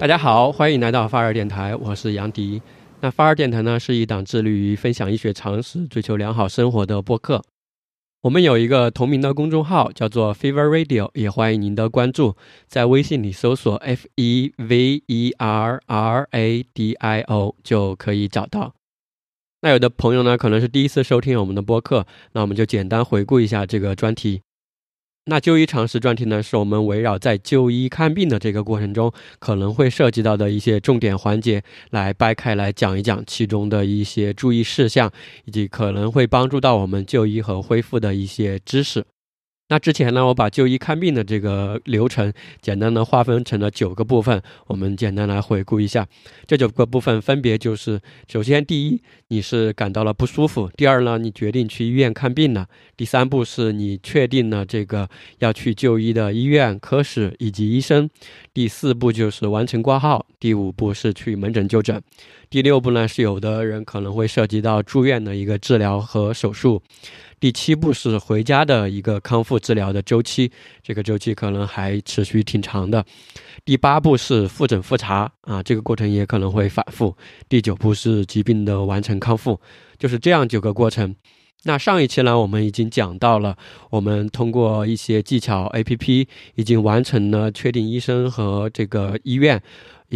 大家好，欢迎来到发儿电台，我是杨迪。那发儿电台呢，是一档致力于分享医学常识、追求良好生活的播客。我们有一个同名的公众号，叫做 Fever Radio，也欢迎您的关注。在微信里搜索 F E V E R R A D I O 就可以找到。那有的朋友呢，可能是第一次收听我们的播客，那我们就简单回顾一下这个专题。那就医常识专题呢，是我们围绕在就医看病的这个过程中，可能会涉及到的一些重点环节，来掰开来讲一讲其中的一些注意事项，以及可能会帮助到我们就医和恢复的一些知识。那之前呢，我把就医看病的这个流程简单的划分成了九个部分，我们简单来回顾一下。这九个部分分别就是：首先，第一，你是感到了不舒服；第二呢，你决定去医院看病了；第三步是你确定了这个要去就医的医院、科室以及医生；第四步就是完成挂号；第五步是去门诊就诊；第六步呢，是有的人可能会涉及到住院的一个治疗和手术。第七步是回家的一个康复治疗的周期，这个周期可能还持续挺长的。第八步是复诊复查啊，这个过程也可能会反复。第九步是疾病的完成康复，就是这样九个过程。那上一期呢，我们已经讲到了，我们通过一些技巧 A P P 已经完成了确定医生和这个医院。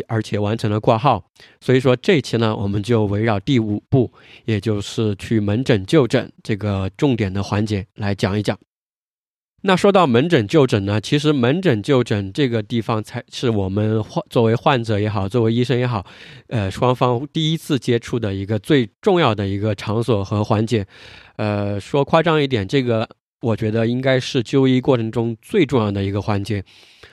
而且完成了挂号，所以说这期呢，我们就围绕第五步，也就是去门诊就诊这个重点的环节来讲一讲。那说到门诊就诊呢，其实门诊就诊这个地方才是我们患作为患者也好，作为医生也好，呃，双方第一次接触的一个最重要的一个场所和环节。呃，说夸张一点，这个我觉得应该是就医过程中最重要的一个环节。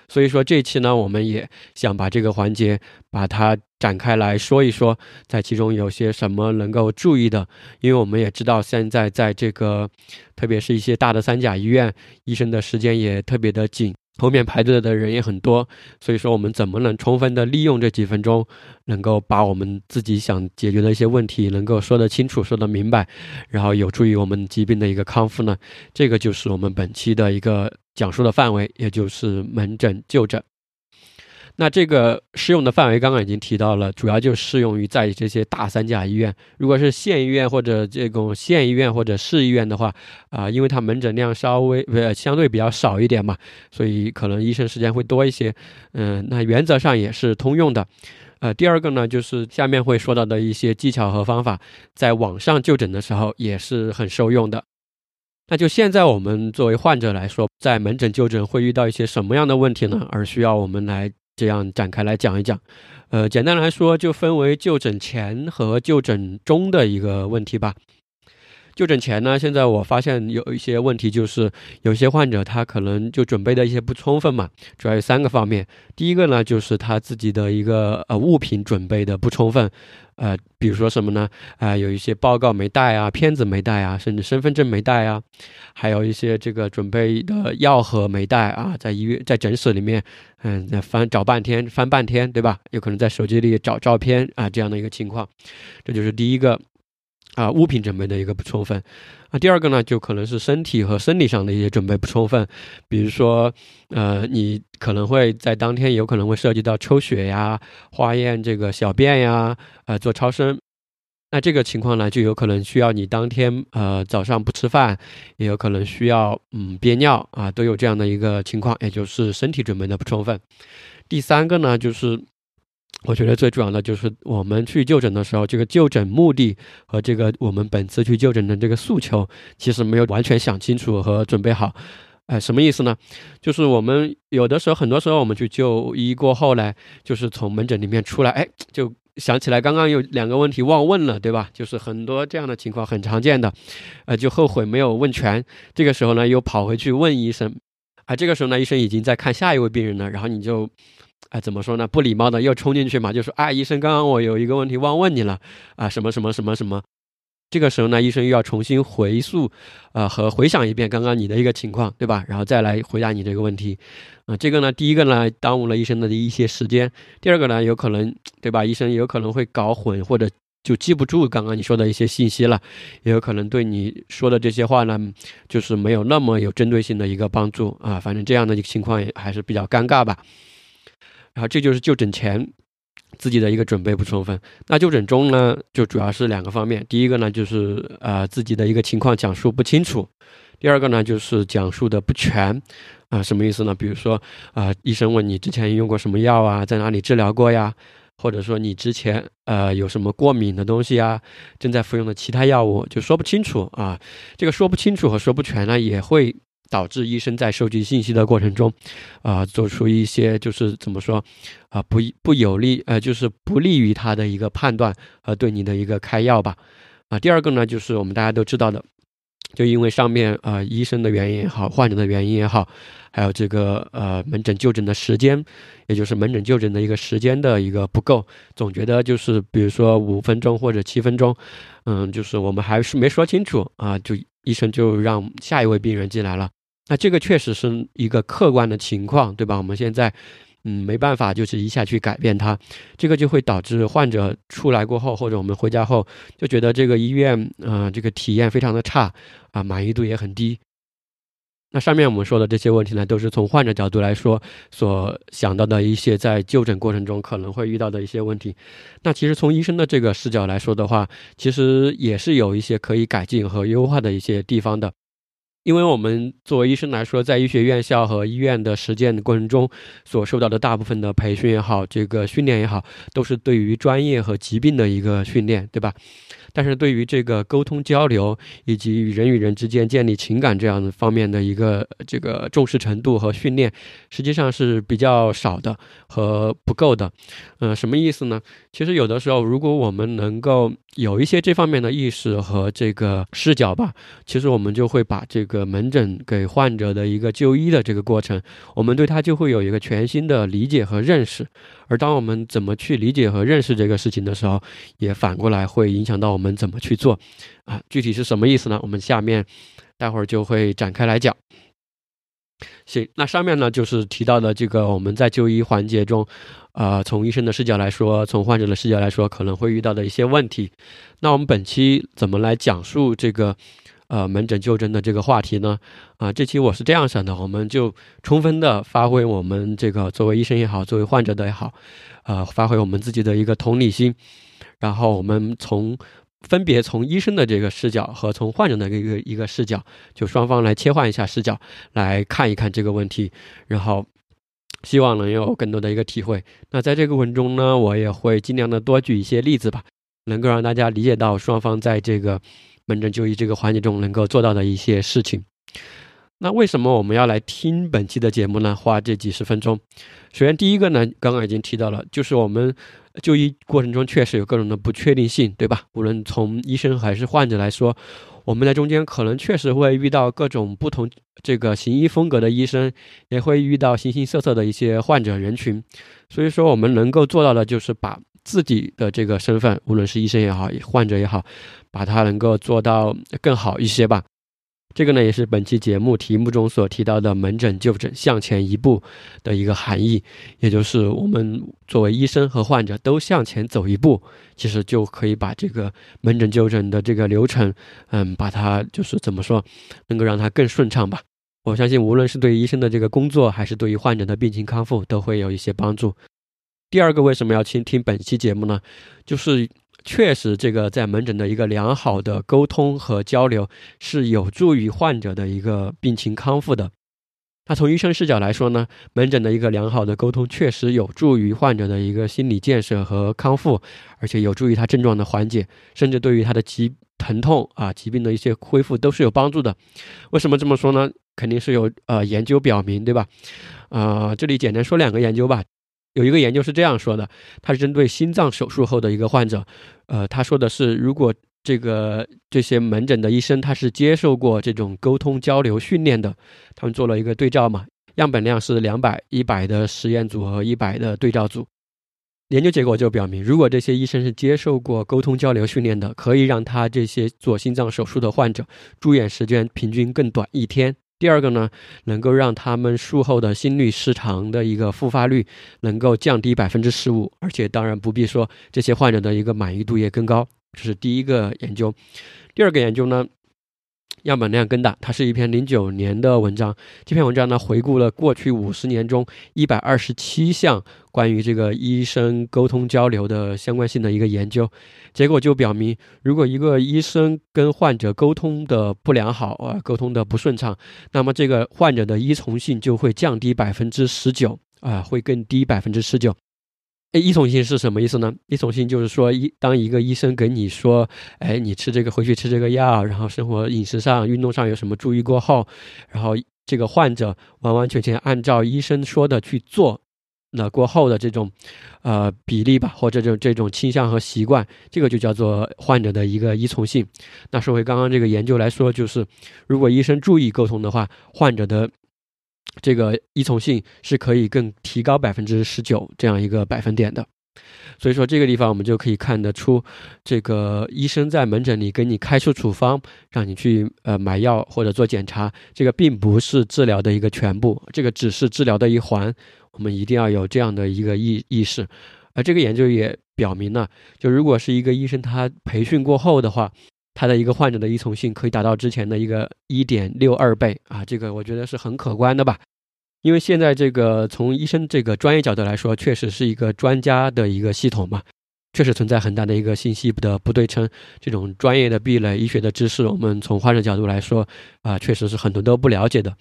所以说这期呢，我们也想把这个环节把它展开来说一说，在其中有些什么能够注意的，因为我们也知道现在在这个，特别是一些大的三甲医院，医生的时间也特别的紧。后面排队的人也很多，所以说我们怎么能充分的利用这几分钟，能够把我们自己想解决的一些问题能够说得清楚、说得明白，然后有助于我们疾病的一个康复呢？这个就是我们本期的一个讲述的范围，也就是门诊就诊。那这个适用的范围刚刚已经提到了，主要就适用于在这些大三甲医院。如果是县医院或者这种县医院或者市医院的话，啊，因为它门诊量稍微呃相对比较少一点嘛，所以可能医生时间会多一些。嗯，那原则上也是通用的。呃，第二个呢，就是下面会说到的一些技巧和方法，在网上就诊的时候也是很受用的。那就现在我们作为患者来说，在门诊就诊会遇到一些什么样的问题呢？而需要我们来。这样展开来讲一讲，呃，简单来说就分为就诊前和就诊中的一个问题吧。就诊前呢，现在我发现有一些问题，就是有些患者他可能就准备的一些不充分嘛，主要有三个方面。第一个呢，就是他自己的一个呃物品准备的不充分。呃，比如说什么呢？啊，有一些报告没带啊，片子没带啊，甚至身份证没带啊，还有一些这个准备的药盒没带啊，在医院在诊室里面，嗯，翻找半天，翻半天，对吧？有可能在手机里找照片啊，这样的一个情况，这就是第一个。啊，物品准备的一个不充分，啊，第二个呢，就可能是身体和生理上的一些准备不充分，比如说，呃，你可能会在当天有可能会涉及到抽血呀、化验这个小便呀、呃，做超声，那这个情况呢，就有可能需要你当天呃早上不吃饭，也有可能需要嗯憋尿啊，都有这样的一个情况，也就是身体准备的不充分。第三个呢，就是。我觉得最重要的就是我们去就诊的时候，这个就诊目的和这个我们本次去就诊的这个诉求，其实没有完全想清楚和准备好。哎，什么意思呢？就是我们有的时候，很多时候我们去就医过后呢，就是从门诊里面出来，哎，就想起来刚刚有两个问题忘问了，对吧？就是很多这样的情况很常见的，呃，就后悔没有问全。这个时候呢，又跑回去问医生，啊，这个时候呢，医生已经在看下一位病人了，然后你就。哎，怎么说呢？不礼貌的又冲进去嘛，就说：“啊，医生，刚刚我有一个问题忘问你了，啊，什么什么什么什么。”这个时候呢，医生又要重新回溯，呃，和回想一遍刚刚你的一个情况，对吧？然后再来回答你这个问题。啊，这个呢，第一个呢，耽误了医生的一些时间；第二个呢，有可能，对吧？医生有可能会搞混，或者就记不住刚刚你说的一些信息了，也有可能对你说的这些话呢，就是没有那么有针对性的一个帮助啊。反正这样的一个情况也还是比较尴尬吧。然后这就是就诊前自己的一个准备不充分。那就诊中呢，就主要是两个方面，第一个呢就是呃自己的一个情况讲述不清楚，第二个呢就是讲述的不全。啊，什么意思呢？比如说啊，医生问你之前用过什么药啊，在哪里治疗过呀？或者说你之前呃有什么过敏的东西啊，正在服用的其他药物就说不清楚啊。这个说不清楚和说不全呢，也会导致医生在收集信息的过程中，啊，做出一些就是怎么说啊不不有利呃就是不利于他的一个判断和对你的一个开药吧。啊，第二个呢，就是我们大家都知道的。就因为上面呃医生的原因也好，患者的原因也好，还有这个呃门诊就诊的时间，也就是门诊就诊的一个时间的一个不够，总觉得就是比如说五分钟或者七分钟，嗯，就是我们还是没说清楚啊，就医生就让下一位病人进来了。那这个确实是一个客观的情况，对吧？我们现在。嗯，没办法，就是一下去改变它，这个就会导致患者出来过后，或者我们回家后，就觉得这个医院，嗯，这个体验非常的差，啊，满意度也很低。那上面我们说的这些问题呢，都是从患者角度来说所想到的一些在就诊过程中可能会遇到的一些问题。那其实从医生的这个视角来说的话，其实也是有一些可以改进和优化的一些地方的。因为我们作为医生来说，在医学院校和医院的实践的过程中，所受到的大部分的培训也好，这个训练也好，都是对于专业和疾病的一个训练，对吧？但是对于这个沟通交流以及与人与人之间建立情感这样的方面的一个这个重视程度和训练，实际上是比较少的和不够的。嗯，什么意思呢？其实有的时候，如果我们能够有一些这方面的意识和这个视角吧，其实我们就会把这个门诊给患者的一个就医的这个过程，我们对他就会有一个全新的理解和认识。而当我们怎么去理解和认识这个事情的时候，也反过来会影响到我们怎么去做，啊，具体是什么意思呢？我们下面待会儿就会展开来讲。行，那上面呢就是提到的这个我们在就医环节中，呃，从医生的视角来说，从患者的视角来说，可能会遇到的一些问题。那我们本期怎么来讲述这个？呃，门诊就诊的这个话题呢，啊，这期我是这样想的，我们就充分的发挥我们这个作为医生也好，作为患者的也好，呃，发挥我们自己的一个同理心，然后我们从分别从医生的这个视角和从患者的一个一个视角，就双方来切换一下视角，来看一看这个问题，然后希望能有更多的一个体会。那在这个文中呢，我也会尽量的多举一些例子吧，能够让大家理解到双方在这个。门诊就医这个环节中能够做到的一些事情。那为什么我们要来听本期的节目呢？花这几十分钟。首先，第一个呢，刚刚已经提到了，就是我们就医过程中确实有各种的不确定性，对吧？无论从医生还是患者来说，我们在中间可能确实会遇到各种不同这个行医风格的医生，也会遇到形形色色的一些患者人群。所以说，我们能够做到的就是把。自己的这个身份，无论是医生也好，患者也好，把它能够做到更好一些吧。这个呢，也是本期节目题目中所提到的“门诊就诊向前一步”的一个含义，也就是我们作为医生和患者都向前走一步，其实就可以把这个门诊就诊的这个流程，嗯，把它就是怎么说，能够让它更顺畅吧。我相信，无论是对医生的这个工作，还是对于患者的病情康复，都会有一些帮助。第二个为什么要倾听本期节目呢？就是确实这个在门诊的一个良好的沟通和交流是有助于患者的一个病情康复的。那从医生视角来说呢，门诊的一个良好的沟通确实有助于患者的一个心理建设和康复，而且有助于他症状的缓解，甚至对于他的疾疼痛啊疾病的一些恢复都是有帮助的。为什么这么说呢？肯定是有呃研究表明，对吧？啊，这里简单说两个研究吧。有一个研究是这样说的，他是针对心脏手术后的一个患者，呃，他说的是，如果这个这些门诊的医生他是接受过这种沟通交流训练的，他们做了一个对照嘛，样本量是两百、一百的实验组和一百的对照组，研究结果就表明，如果这些医生是接受过沟通交流训练的，可以让他这些做心脏手术的患者住院时间平均更短一天。第二个呢，能够让他们术后的心律失常的一个复发率能够降低百分之十五，而且当然不必说，这些患者的一个满意度也更高。这是第一个研究。第二个研究呢，样本量更大，它是一篇零九年的文章。这篇文章呢，回顾了过去五十年中一百二十七项关于这个医生沟通交流的相关性的一个研究，结果就表明，如果一个医生跟患者沟通的不良好啊，沟通的不顺畅，那么这个患者的依从性就会降低百分之十九啊，会更低百分之十九。哎，依从性是什么意思呢？依从性就是说，一当一个医生给你说，哎，你吃这个回去吃这个药，然后生活饮食上、运动上有什么注意过后，然后这个患者完完全全按照医生说的去做，那过后的这种，呃，比例吧，或者这种这种倾向和习惯，这个就叫做患者的一个依从性。那说回刚刚这个研究来说，就是如果医生注意沟通的话，患者的。这个依从性是可以更提高百分之十九这样一个百分点的，所以说这个地方我们就可以看得出，这个医生在门诊里给你开出处方，让你去呃买药或者做检查，这个并不是治疗的一个全部，这个只是治疗的一环，我们一定要有这样的一个意意识。而这个研究也表明了，就如果是一个医生他培训过后的话。他的一个患者的依从性可以达到之前的一个一点六二倍啊，这个我觉得是很可观的吧。因为现在这个从医生这个专业角度来说，确实是一个专家的一个系统嘛，确实存在很大的一个信息的不对称，这种专业的壁垒、医学的知识，我们从患者角度来说啊，确实是很多都不了解的。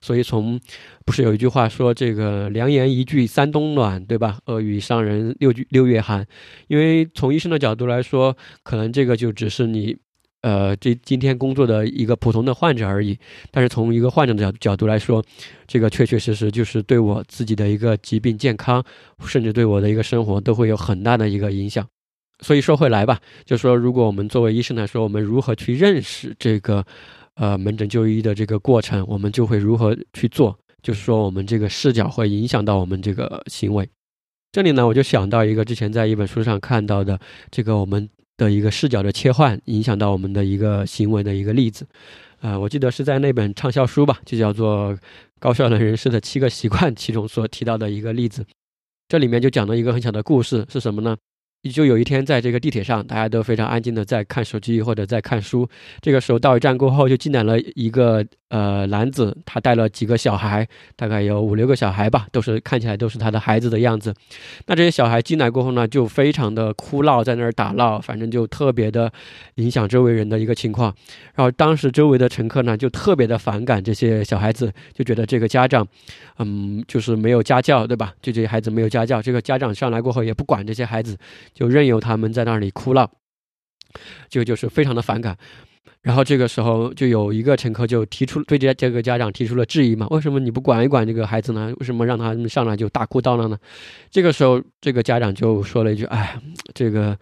所以从不是有一句话说这个良言一句三冬暖，对吧？恶语伤人六句六月寒。因为从医生的角度来说，可能这个就只是你。呃，这今天工作的一个普通的患者而已，但是从一个患者的角角度来说，这个确确实实就是对我自己的一个疾病健康，甚至对我的一个生活都会有很大的一个影响。所以说回来吧，就说如果我们作为医生来说，我们如何去认识这个呃门诊就医的这个过程，我们就会如何去做，就是说我们这个视角会影响到我们这个行为。这里呢，我就想到一个之前在一本书上看到的这个我们。的一个视角的切换，影响到我们的一个行为的一个例子，啊，我记得是在那本畅销书吧，就叫做《高效能人士的七个习惯》其中所提到的一个例子，这里面就讲了一个很小的故事，是什么呢？就有一天，在这个地铁上，大家都非常安静的在看手机或者在看书。这个时候，到一站过后，就进来了一个呃男子，他带了几个小孩，大概有五六个小孩吧，都是看起来都是他的孩子的样子。那这些小孩进来过后呢，就非常的哭闹，在那儿打闹，反正就特别的影响周围人的一个情况。然后当时周围的乘客呢，就特别的反感这些小孩子，就觉得这个家长，嗯，就是没有家教，对吧？就这些孩子没有家教，这个家长上来过后也不管这些孩子。就任由他们在那里哭闹，这个就是非常的反感。然后这个时候就有一个乘客就提出对这这个家长提出了质疑嘛，为什么你不管一管这个孩子呢？为什么让他上来就大哭大闹呢？这个时候这个家长就说了一句：“哎，这个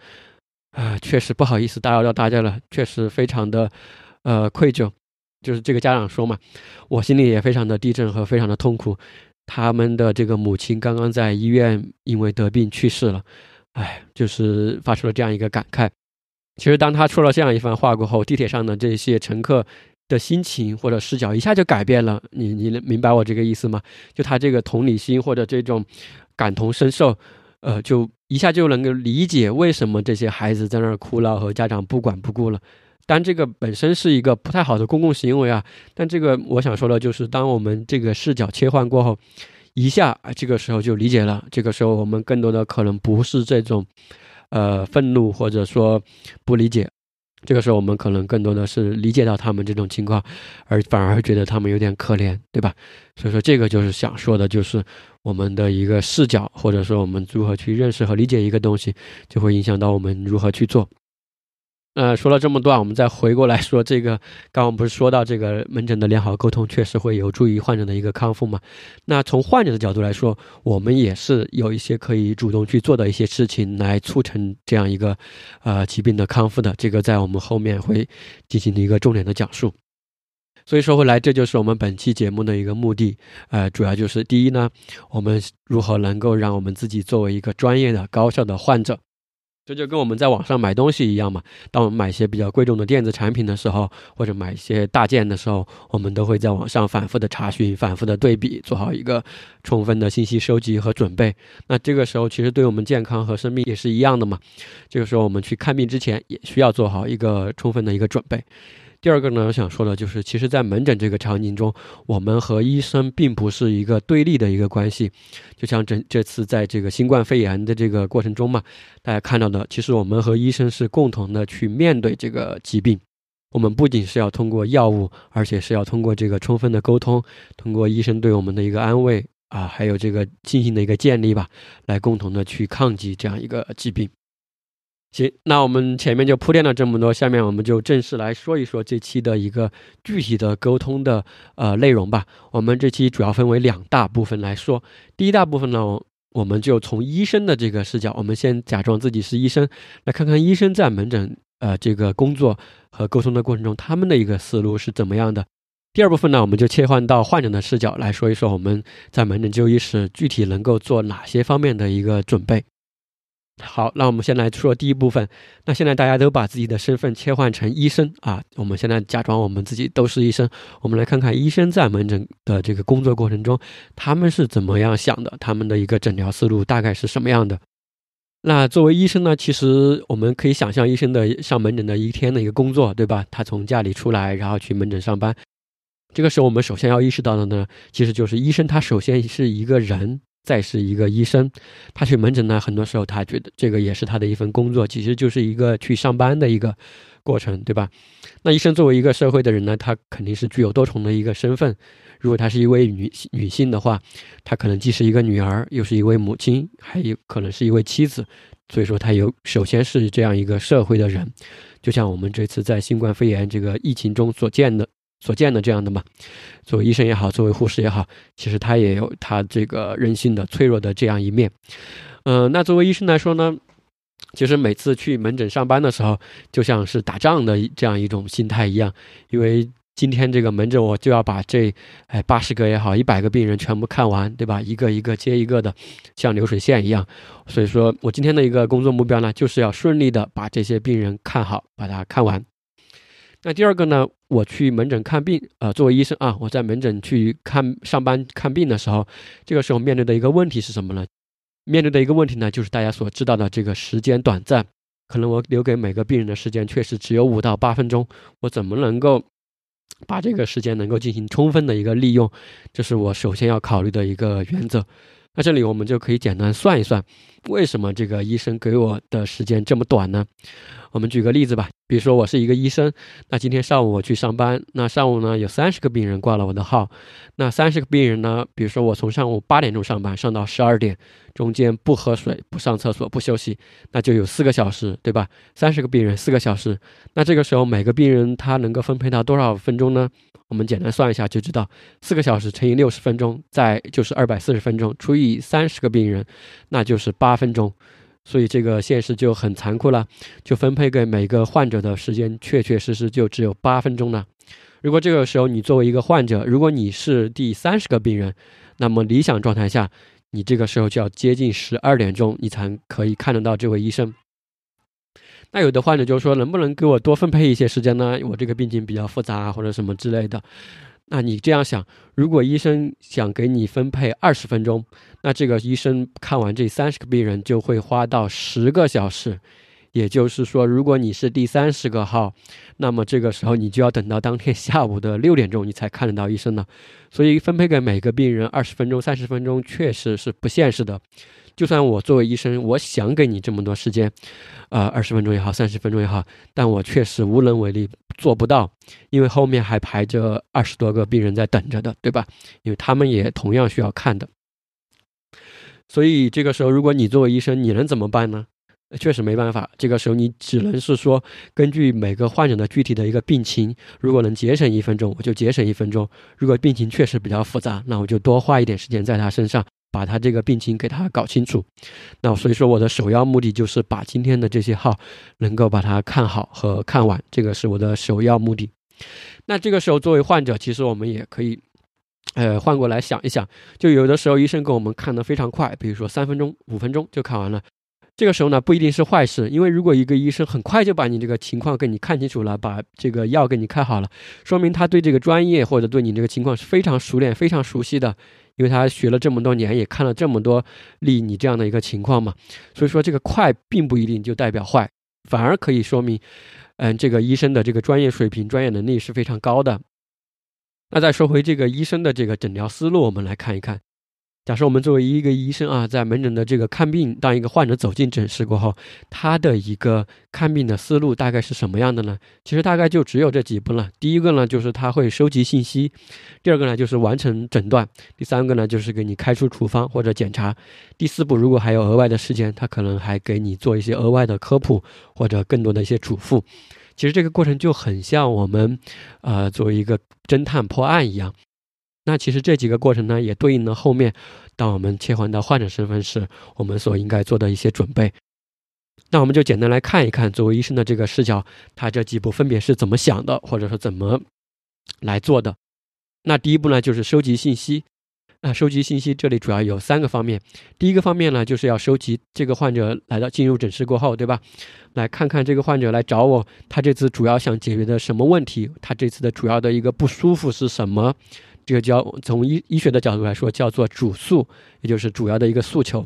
啊，确实不好意思打扰到大家了，确实非常的呃愧疚。”就是这个家长说嘛，我心里也非常的地震和非常的痛苦。他们的这个母亲刚刚在医院因为得病去世了。哎，就是发出了这样一个感慨。其实，当他说了这样一番话过后，地铁上的这些乘客的心情或者视角一下就改变了。你你能明白我这个意思吗？就他这个同理心或者这种感同身受，呃，就一下就能够理解为什么这些孩子在那儿哭闹和家长不管不顾了。但这个本身是一个不太好的公共行为啊。但这个我想说的就是，当我们这个视角切换过后。一下，这个时候就理解了。这个时候，我们更多的可能不是这种，呃，愤怒或者说不理解。这个时候，我们可能更多的是理解到他们这种情况，而反而觉得他们有点可怜，对吧？所以说，这个就是想说的，就是我们的一个视角，或者说我们如何去认识和理解一个东西，就会影响到我们如何去做。呃，说了这么多，我们再回过来说这个，刚刚不是说到这个门诊的良好沟通确实会有助于患者的一个康复嘛？那从患者的角度来说，我们也是有一些可以主动去做的一些事情来促成这样一个，呃，疾病的康复的。这个在我们后面会进行的一个重点的讲述。所以说回来，这就是我们本期节目的一个目的，呃，主要就是第一呢，我们如何能够让我们自己作为一个专业的、高效的患者。这就跟我们在网上买东西一样嘛。当我们买一些比较贵重的电子产品的时候，或者买一些大件的时候，我们都会在网上反复的查询、反复的对比，做好一个充分的信息收集和准备。那这个时候，其实对我们健康和生命也是一样的嘛。这个时候，我们去看病之前，也需要做好一个充分的一个准备。第二个呢，我想说的就是，其实，在门诊这个场景中，我们和医生并不是一个对立的一个关系。就像这这次在这个新冠肺炎的这个过程中嘛，大家看到的，其实我们和医生是共同的去面对这个疾病。我们不仅是要通过药物，而且是要通过这个充分的沟通，通过医生对我们的一个安慰啊，还有这个信心的一个建立吧，来共同的去抗击这样一个疾病。行，那我们前面就铺垫了这么多，下面我们就正式来说一说这期的一个具体的沟通的呃内容吧。我们这期主要分为两大部分来说。第一大部分呢，我们就从医生的这个视角，我们先假装自己是医生，来看看医生在门诊呃这个工作和沟通的过程中，他们的一个思路是怎么样的。第二部分呢，我们就切换到患者的视角来说一说我们在门诊就医时具体能够做哪些方面的一个准备。好，那我们先来说第一部分。那现在大家都把自己的身份切换成医生啊，我们现在假装我们自己都是医生，我们来看看医生在门诊的这个工作过程中，他们是怎么样想的，他们的一个诊疗思路大概是什么样的。那作为医生呢，其实我们可以想象医生的上门诊的一天的一个工作，对吧？他从家里出来，然后去门诊上班。这个时候，我们首先要意识到的呢，其实就是医生他首先是一个人。再是一个医生，他去门诊呢，很多时候他觉得这个也是他的一份工作，其实就是一个去上班的一个过程，对吧？那医生作为一个社会的人呢，他肯定是具有多重的一个身份。如果她是一位女女性的话，她可能既是一个女儿，又是一位母亲，还有可能是一位妻子。所以说，她有首先是这样一个社会的人，就像我们这次在新冠肺炎这个疫情中所见的。所见的这样的嘛，作为医生也好，作为护士也好，其实他也有他这个人性的脆弱的这样一面。嗯，那作为医生来说呢，其实每次去门诊上班的时候，就像是打仗的这样一种心态一样，因为今天这个门诊我就要把这哎八十个也好，一百个病人全部看完，对吧？一个一个接一个的，像流水线一样。所以说我今天的一个工作目标呢，就是要顺利的把这些病人看好，把它看完。那第二个呢？我去门诊看病，呃，作为医生啊，我在门诊去看上班看病的时候，这个时候面对的一个问题是什么呢？面对的一个问题呢，就是大家所知道的这个时间短暂，可能我留给每个病人的时间确实只有五到八分钟，我怎么能够把这个时间能够进行充分的一个利用？这是我首先要考虑的一个原则。那这里我们就可以简单算一算，为什么这个医生给我的时间这么短呢？我们举个例子吧，比如说我是一个医生，那今天上午我去上班，那上午呢有三十个病人挂了我的号，那三十个病人呢，比如说我从上午八点钟上班上到十二点，中间不喝水、不上厕所、不休息，那就有四个小时，对吧？三十个病人四个小时，那这个时候每个病人他能够分配到多少分钟呢？我们简单算一下就知道，四个小时乘以六十分钟，再就是二百四十分钟除以三十个病人，那就是八分钟。所以这个现实就很残酷了，就分配给每个患者的时间确确实实就只有八分钟了。如果这个时候你作为一个患者，如果你是第三十个病人，那么理想状态下，你这个时候就要接近十二点钟，你才可以看得到这位医生。那有的患者就说，能不能给我多分配一些时间呢？我这个病情比较复杂或者什么之类的。那你这样想，如果医生想给你分配二十分钟，那这个医生看完这三十个病人就会花到十个小时。也就是说，如果你是第三十个号，那么这个时候你就要等到当天下午的六点钟，你才看得到医生了。所以分配给每个病人二十分钟、三十分钟，确实是不现实的。就算我作为医生，我想给你这么多时间，呃，二十分钟也好，三十分钟也好，但我确实无能为力，做不到，因为后面还排着二十多个病人在等着的，对吧？因为他们也同样需要看的。所以这个时候，如果你作为医生，你能怎么办呢？确实没办法，这个时候你只能是说，根据每个患者的具体的一个病情，如果能节省一分钟，我就节省一分钟；如果病情确实比较复杂，那我就多花一点时间在他身上。把他这个病情给他搞清楚，那所以说我的首要目的就是把今天的这些号能够把它看好和看完，这个是我的首要目的。那这个时候作为患者，其实我们也可以，呃，换过来想一想，就有的时候医生给我们看的非常快，比如说三分钟、五分钟就看完了。这个时候呢，不一定是坏事，因为如果一个医生很快就把你这个情况给你看清楚了，把这个药给你开好了，说明他对这个专业或者对你这个情况是非常熟练、非常熟悉的。因为他学了这么多年，也看了这么多例你这样的一个情况嘛，所以说这个快并不一定就代表坏，反而可以说明，嗯，这个医生的这个专业水平、专业能力是非常高的。那再说回这个医生的这个诊疗思路，我们来看一看。假设我们作为一个医生啊，在门诊的这个看病，当一个患者走进诊室过后，他的一个看病的思路大概是什么样的呢？其实大概就只有这几步了。第一个呢，就是他会收集信息；第二个呢，就是完成诊断；第三个呢，就是给你开出处方或者检查；第四步，如果还有额外的时间，他可能还给你做一些额外的科普或者更多的一些嘱咐。其实这个过程就很像我们，呃，作为一个侦探破案一样。那其实这几个过程呢，也对应了后面，当我们切换到患者身份时，我们所应该做的一些准备。那我们就简单来看一看，作为医生的这个视角，他这几步分别是怎么想的，或者说怎么来做的。那第一步呢，就是收集信息。那收集信息这里主要有三个方面。第一个方面呢，就是要收集这个患者来到进入诊室过后，对吧？来看看这个患者来找我，他这次主要想解决的什么问题？他这次的主要的一个不舒服是什么？这个叫从医医学的角度来说，叫做主诉，也就是主要的一个诉求。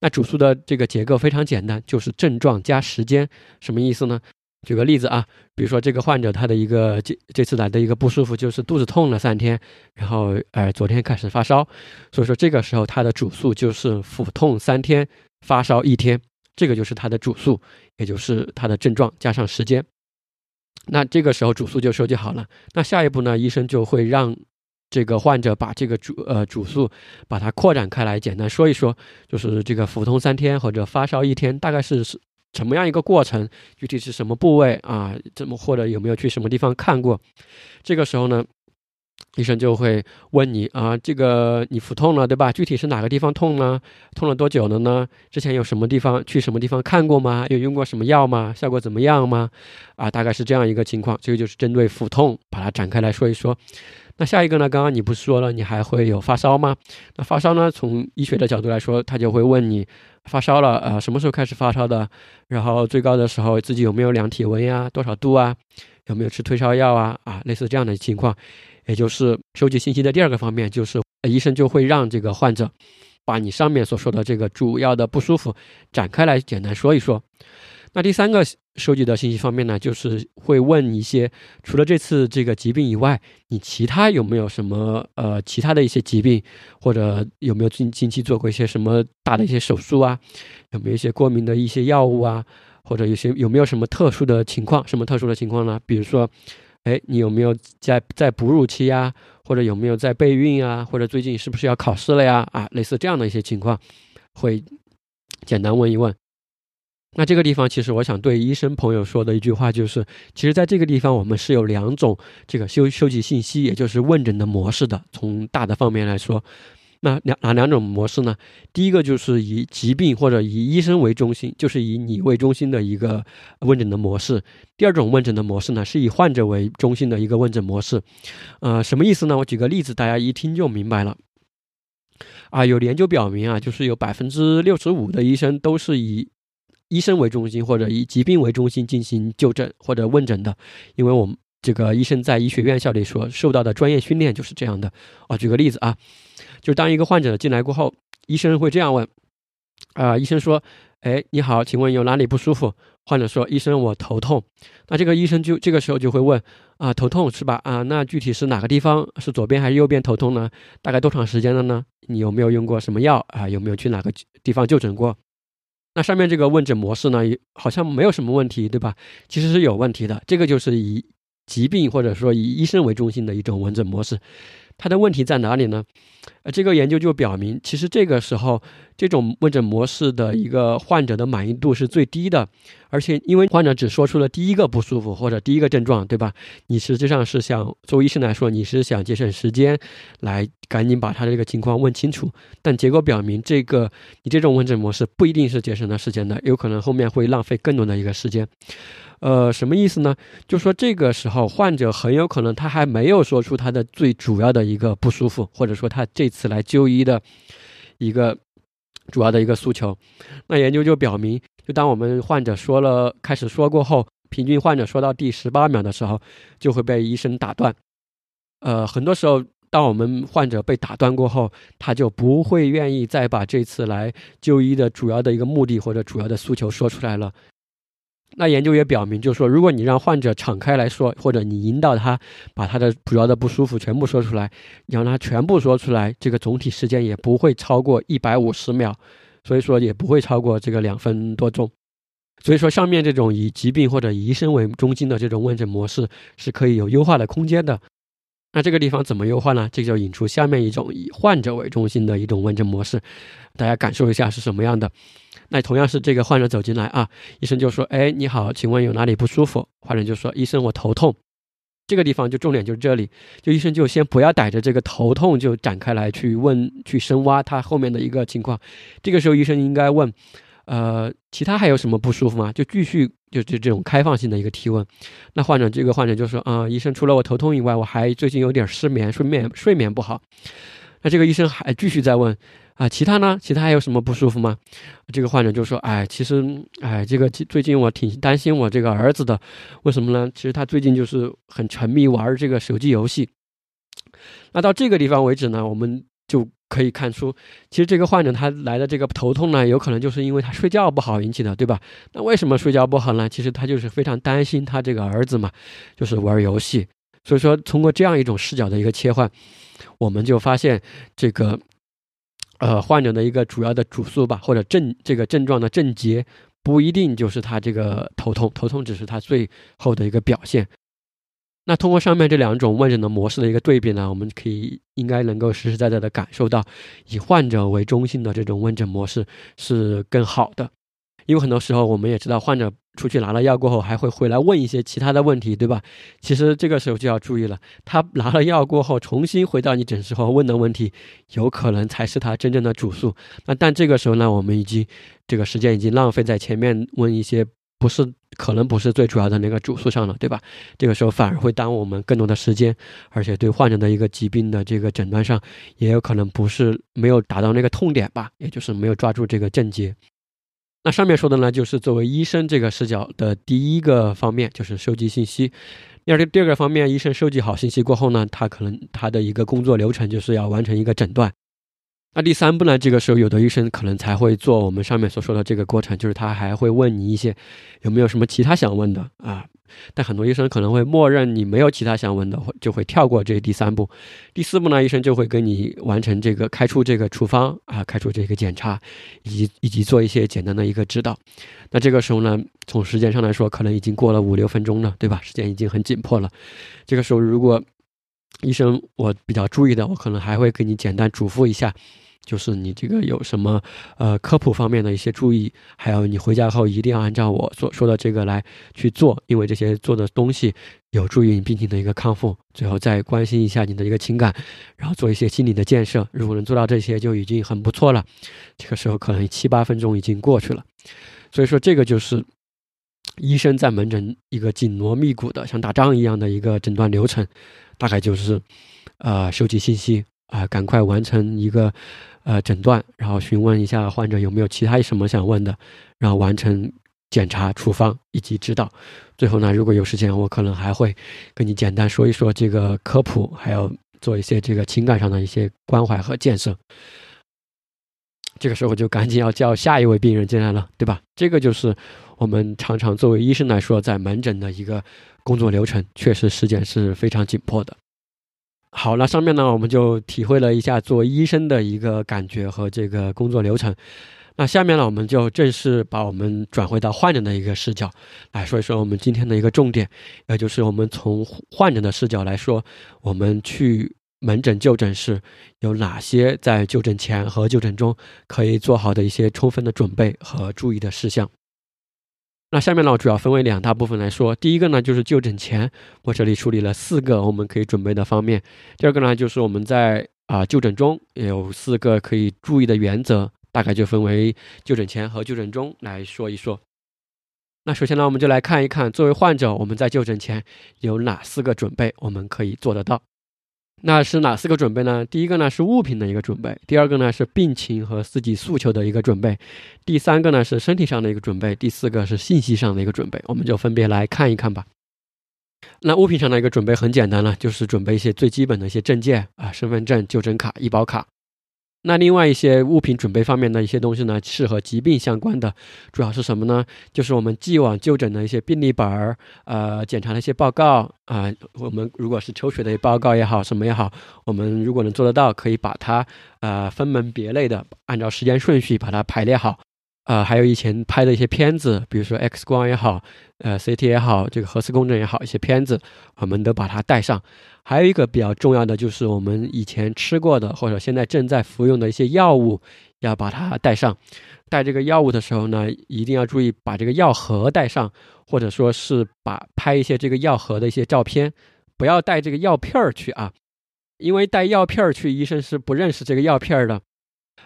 那主诉的这个结构非常简单，就是症状加时间。什么意思呢？举个例子啊，比如说这个患者他的一个这这次来的一个不舒服就是肚子痛了三天，然后呃昨天开始发烧，所以说这个时候他的主诉就是腹痛三天，发烧一天，这个就是他的主诉，也就是他的症状加上时间。那这个时候主诉就收集好了。那下一步呢，医生就会让。这个患者把这个主呃主诉把它扩展开来，简单说一说，就是这个腹痛三天或者发烧一天，大概是是什么样一个过程？具体是什么部位啊？怎么或者有没有去什么地方看过？这个时候呢，医生就会问你啊，这个你腹痛了对吧？具体是哪个地方痛呢？痛了多久了呢？之前有什么地方去什么地方看过吗？有用过什么药吗？效果怎么样吗？啊，大概是这样一个情况。这个就是针对腹痛，把它展开来说一说。那下一个呢？刚刚你不是说了你还会有发烧吗？那发烧呢？从医学的角度来说，他就会问你发烧了，呃，什么时候开始发烧的？然后最高的时候自己有没有量体温呀？多少度啊？有没有吃退烧药啊？啊，类似这样的情况，也就是收集信息的第二个方面，就是医生就会让这个患者把你上面所说的这个主要的不舒服展开来简单说一说。那第三个收集的信息方面呢，就是会问一些除了这次这个疾病以外，你其他有没有什么呃其他的一些疾病，或者有没有近近期做过一些什么大的一些手术啊？有没有一些过敏的一些药物啊？或者有些有没有什么特殊的情况？什么特殊的情况呢？比如说，哎，你有没有在在哺乳期呀？或者有没有在备孕啊？或者最近是不是要考试了呀？啊，类似这样的一些情况，会简单问一问。那这个地方，其实我想对医生朋友说的一句话就是，其实在这个地方，我们是有两种这个收收集信息，也就是问诊的模式的。从大的方面来说，那两哪两种模式呢？第一个就是以疾病或者以医生为中心，就是以你为中心的一个问诊的模式。第二种问诊的模式呢，是以患者为中心的一个问诊模式。呃，什么意思呢？我举个例子，大家一听就明白了。啊，有研究表明啊，就是有百分之六十五的医生都是以医生为中心，或者以疾病为中心进行就诊或者问诊的，因为我们这个医生在医学院校里所受到的专业训练就是这样的。啊，举个例子啊，就当一个患者进来过后，医生会这样问：啊，医生说，哎，你好，请问有哪里不舒服？患者说，医生，我头痛。那这个医生就这个时候就会问：啊，头痛是吧？啊，那具体是哪个地方？是左边还是右边头痛呢？大概多长时间了呢？你有没有用过什么药啊？有没有去哪个地方就诊过？那上面这个问诊模式呢，好像没有什么问题，对吧？其实是有问题的。这个就是以疾病或者说以医生为中心的一种问诊模式。它的问题在哪里呢？呃，这个研究就表明，其实这个时候这种问诊模式的一个患者的满意度是最低的，而且因为患者只说出了第一个不舒服或者第一个症状，对吧？你实际上是想作为医生来说，你是想节省时间，来赶紧把他这个情况问清楚。但结果表明，这个你这种问诊模式不一定是节省了时间的，有可能后面会浪费更多的一个时间。呃，什么意思呢？就说这个时候患者很有可能他还没有说出他的最主要的一个不舒服，或者说他这次来就医的一个主要的一个诉求。那研究就表明，就当我们患者说了开始说过后，平均患者说到第十八秒的时候，就会被医生打断。呃，很多时候，当我们患者被打断过后，他就不会愿意再把这次来就医的主要的一个目的或者主要的诉求说出来了。那研究也表明，就是说，如果你让患者敞开来说，或者你引导他把他的主要的不舒服全部说出来，你让他全部说出来，这个总体时间也不会超过一百五十秒，所以说也不会超过这个两分多钟。所以说，上面这种以疾病或者医生为中心的这种问诊模式是可以有优化的空间的。那这个地方怎么优化呢？这就引出下面一种以患者为中心的一种问诊模式，大家感受一下是什么样的。那同样是这个患者走进来啊，医生就说：“哎，你好，请问有哪里不舒服？”患者就说：“医生，我头痛。”这个地方就重点就是这里，就医生就先不要逮着这个头痛就展开来去问、去深挖他后面的一个情况。这个时候医生应该问。呃，其他还有什么不舒服吗？就继续就就这种开放性的一个提问。那患者这个患者就说啊，医生除了我头痛以外，我还最近有点失眠，睡眠睡眠不好。那这个医生还继续在问啊，其他呢？其他还有什么不舒服吗？这个患者就说，哎，其实哎，这个最近我挺担心我这个儿子的，为什么呢？其实他最近就是很沉迷玩这个手机游戏。那到这个地方为止呢，我们就。可以看出，其实这个患者他来的这个头痛呢，有可能就是因为他睡觉不好引起的，对吧？那为什么睡觉不好呢？其实他就是非常担心他这个儿子嘛，就是玩游戏。所以说，通过这样一种视角的一个切换，我们就发现这个，呃，患者的一个主要的主诉吧，或者症这个症状的症结，不一定就是他这个头痛，头痛只是他最后的一个表现。那通过上面这两种问诊的模式的一个对比呢，我们可以应该能够实实在在的感受到，以患者为中心的这种问诊模式是更好的。因为很多时候我们也知道，患者出去拿了药过后，还会回来问一些其他的问题，对吧？其实这个时候就要注意了，他拿了药过后，重新回到你诊室后问的问题，有可能才是他真正的主诉。那但这个时候呢，我们已经这个时间已经浪费在前面问一些。不是，可能不是最主要的那个主诉上了，对吧？这个时候反而会耽误我们更多的时间，而且对患者的一个疾病的这个诊断上，也有可能不是没有达到那个痛点吧，也就是没有抓住这个症结。那上面说的呢，就是作为医生这个视角的第一个方面，就是收集信息。第二个第二个方面，医生收集好信息过后呢，他可能他的一个工作流程就是要完成一个诊断。那第三步呢？这个时候，有的医生可能才会做我们上面所说的这个过程，就是他还会问你一些有没有什么其他想问的啊。但很多医生可能会默认你没有其他想问的，就会跳过这第三步。第四步呢，医生就会跟你完成这个开出这个处方啊，开出这个检查，以及以及做一些简单的一个指导。那这个时候呢，从时间上来说，可能已经过了五六分钟了，对吧？时间已经很紧迫了。这个时候，如果医生我比较注意的，我可能还会给你简单嘱咐一下。就是你这个有什么呃科普方面的一些注意，还有你回家后一定要按照我所说的这个来去做，因为这些做的东西有助于你病情的一个康复。最后再关心一下你的一个情感，然后做一些心理的建设。如果能做到这些，就已经很不错了。这个时候可能七八分钟已经过去了，所以说这个就是医生在门诊一个紧锣密鼓的像打仗一样的一个诊断流程，大概就是呃收集信息。啊，赶快完成一个，呃，诊断，然后询问一下患者有没有其他什么想问的，然后完成检查、处方以及指导。最后呢，如果有时间，我可能还会跟你简单说一说这个科普，还要做一些这个情感上的一些关怀和建设。这个时候就赶紧要叫下一位病人进来了，对吧？这个就是我们常常作为医生来说，在门诊的一个工作流程，确实时间是非常紧迫的。好，那上面呢，我们就体会了一下做医生的一个感觉和这个工作流程。那下面呢，我们就正式把我们转回到患者的一个视角来说一说我们今天的一个重点，也就是我们从患者的视角来说，我们去门诊就诊时有哪些在就诊前和就诊中可以做好的一些充分的准备和注意的事项。那下面呢，主要分为两大部分来说。第一个呢，就是就诊前，我这里梳理了四个我们可以准备的方面。第二个呢，就是我们在啊就诊中也有四个可以注意的原则，大概就分为就诊前和就诊中来说一说。那首先呢，我们就来看一看，作为患者，我们在就诊前有哪四个准备，我们可以做得到。那是哪四个准备呢？第一个呢是物品的一个准备，第二个呢是病情和自己诉求的一个准备，第三个呢是身体上的一个准备，第四个是信息上的一个准备。我们就分别来看一看吧。那物品上的一个准备很简单了，就是准备一些最基本的一些证件啊，身份证、就诊卡、医保卡。那另外一些物品准备方面的一些东西呢，是和疾病相关的，主要是什么呢？就是我们既往就诊的一些病历本儿，呃，检查的一些报告啊。我们如果是抽血的报告也好，什么也好，我们如果能做得到，可以把它呃分门别类的按照时间顺序把它排列好。啊，还有以前拍的一些片子，比如说 X 光也好，呃，CT 也好，这个核磁共振也好，一些片子，我们都把它带上。还有一个比较重要的就是我们以前吃过的或者现在正在服用的一些药物，要把它带上。带这个药物的时候呢，一定要注意把这个药盒带上，或者说是把拍一些这个药盒的一些照片，不要带这个药片儿去啊，因为带药片儿去，医生是不认识这个药片儿的。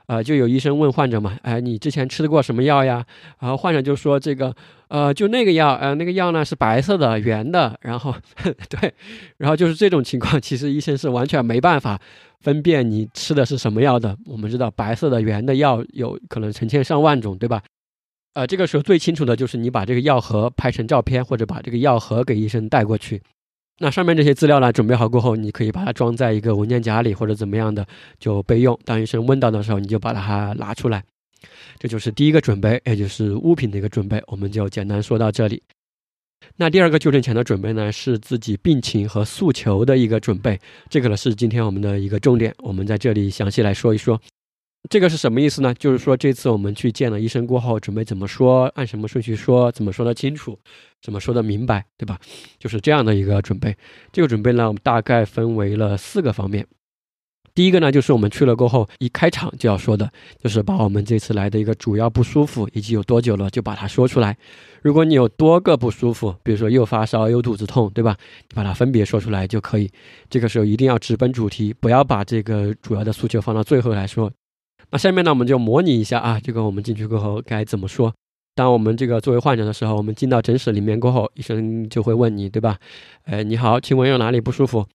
呃，就有医生问患者嘛，哎，你之前吃的过什么药呀？然后患者就说这个，呃，就那个药，呃，那个药呢是白色的、圆的，然后 对，然后就是这种情况，其实医生是完全没办法分辨你吃的是什么药的。我们知道白色的、圆的药有可能成千上万种，对吧？呃，这个时候最清楚的就是你把这个药盒拍成照片，或者把这个药盒给医生带过去。那上面这些资料呢，准备好过后，你可以把它装在一个文件夹里，或者怎么样的就备用。当医生问到的时候，你就把它拿出来。这就是第一个准备，也就是物品的一个准备。我们就简单说到这里。那第二个就诊前的准备呢，是自己病情和诉求的一个准备。这个呢是今天我们的一个重点，我们在这里详细来说一说。这个是什么意思呢？就是说这次我们去见了医生过后，准备怎么说，按什么顺序说，怎么说得清楚，怎么说得明白，对吧？就是这样的一个准备。这个准备呢，我们大概分为了四个方面。第一个呢，就是我们去了过后，一开场就要说的，就是把我们这次来的一个主要不舒服以及有多久了，就把它说出来。如果你有多个不舒服，比如说又发烧又肚子痛，对吧？你把它分别说出来就可以。这个时候一定要直奔主题，不要把这个主要的诉求放到最后来说。下面呢，我们就模拟一下啊，这个我们进去过后该怎么说？当我们这个作为患者的时候，我们进到诊室里面过后，医生就会问你，对吧？哎，你好，请问有哪里不舒服？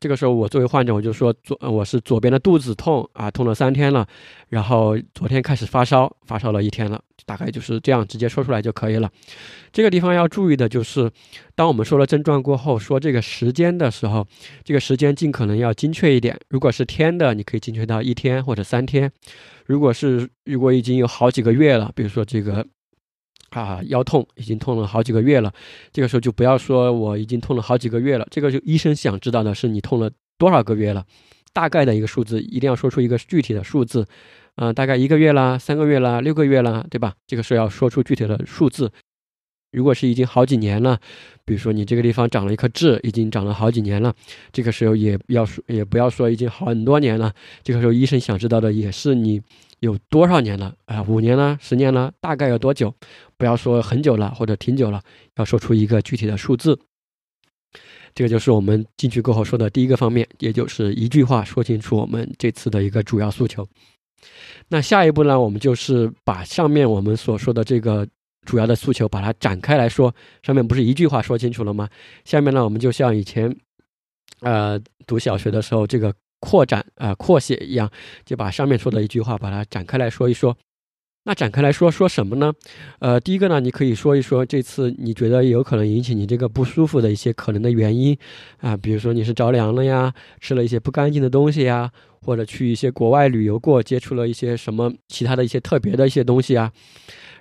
这个时候，我作为患者，我就说左，我是左边的肚子痛啊，痛了三天了，然后昨天开始发烧，发烧了一天了，大概就是这样，直接说出来就可以了。这个地方要注意的就是，当我们说了症状过后，说这个时间的时候，这个时间尽可能要精确一点。如果是天的，你可以精确到一天或者三天；如果是如果已经有好几个月了，比如说这个。啊，腰痛已经痛了好几个月了，这个时候就不要说我已经痛了好几个月了，这个就医生想知道的是你痛了多少个月了，大概的一个数字，一定要说出一个具体的数字，啊，大概一个月啦，三个月啦，六个月啦，对吧？这个时候要说出具体的数字。如果是已经好几年了，比如说你这个地方长了一颗痣，已经长了好几年了，这个时候也要说，也不要说已经很多年了，这个时候医生想知道的也是你。有多少年了啊？五年了，十年了，大概有多久？不要说很久了或者挺久了，要说出一个具体的数字。这个就是我们进去过后说的第一个方面，也就是一句话说清楚我们这次的一个主要诉求。那下一步呢，我们就是把上面我们所说的这个主要的诉求，把它展开来说。上面不是一句话说清楚了吗？下面呢，我们就像以前，呃，读小学的时候这个。扩展啊，扩写一样，就把上面说的一句话，把它展开来说一说。那展开来说说什么呢？呃，第一个呢，你可以说一说这次你觉得有可能引起你这个不舒服的一些可能的原因啊，比如说你是着凉了呀，吃了一些不干净的东西呀，或者去一些国外旅游过，接触了一些什么其他的一些特别的一些东西啊。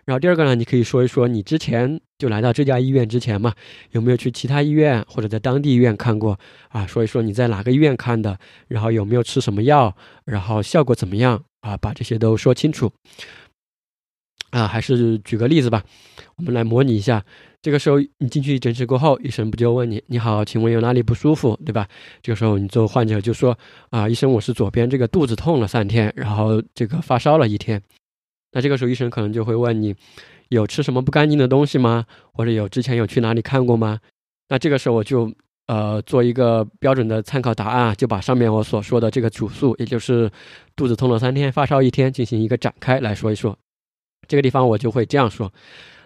然后第二个呢，你可以说一说你之前就来到这家医院之前嘛，有没有去其他医院或者在当地医院看过啊？说一说你在哪个医院看的，然后有没有吃什么药，然后效果怎么样啊？把这些都说清楚。啊，还是举个例子吧，我们来模拟一下。这个时候你进去诊室过后，医生不就问你，你好，请问有哪里不舒服，对吧？这个时候你做患者就说啊，医生，我是左边这个肚子痛了三天，然后这个发烧了一天。那这个时候医生可能就会问你，有吃什么不干净的东西吗？或者有之前有去哪里看过吗？那这个时候我就呃做一个标准的参考答案，就把上面我所说的这个主诉，也就是肚子痛了三天，发烧一天，进行一个展开来说一说。这个地方我就会这样说。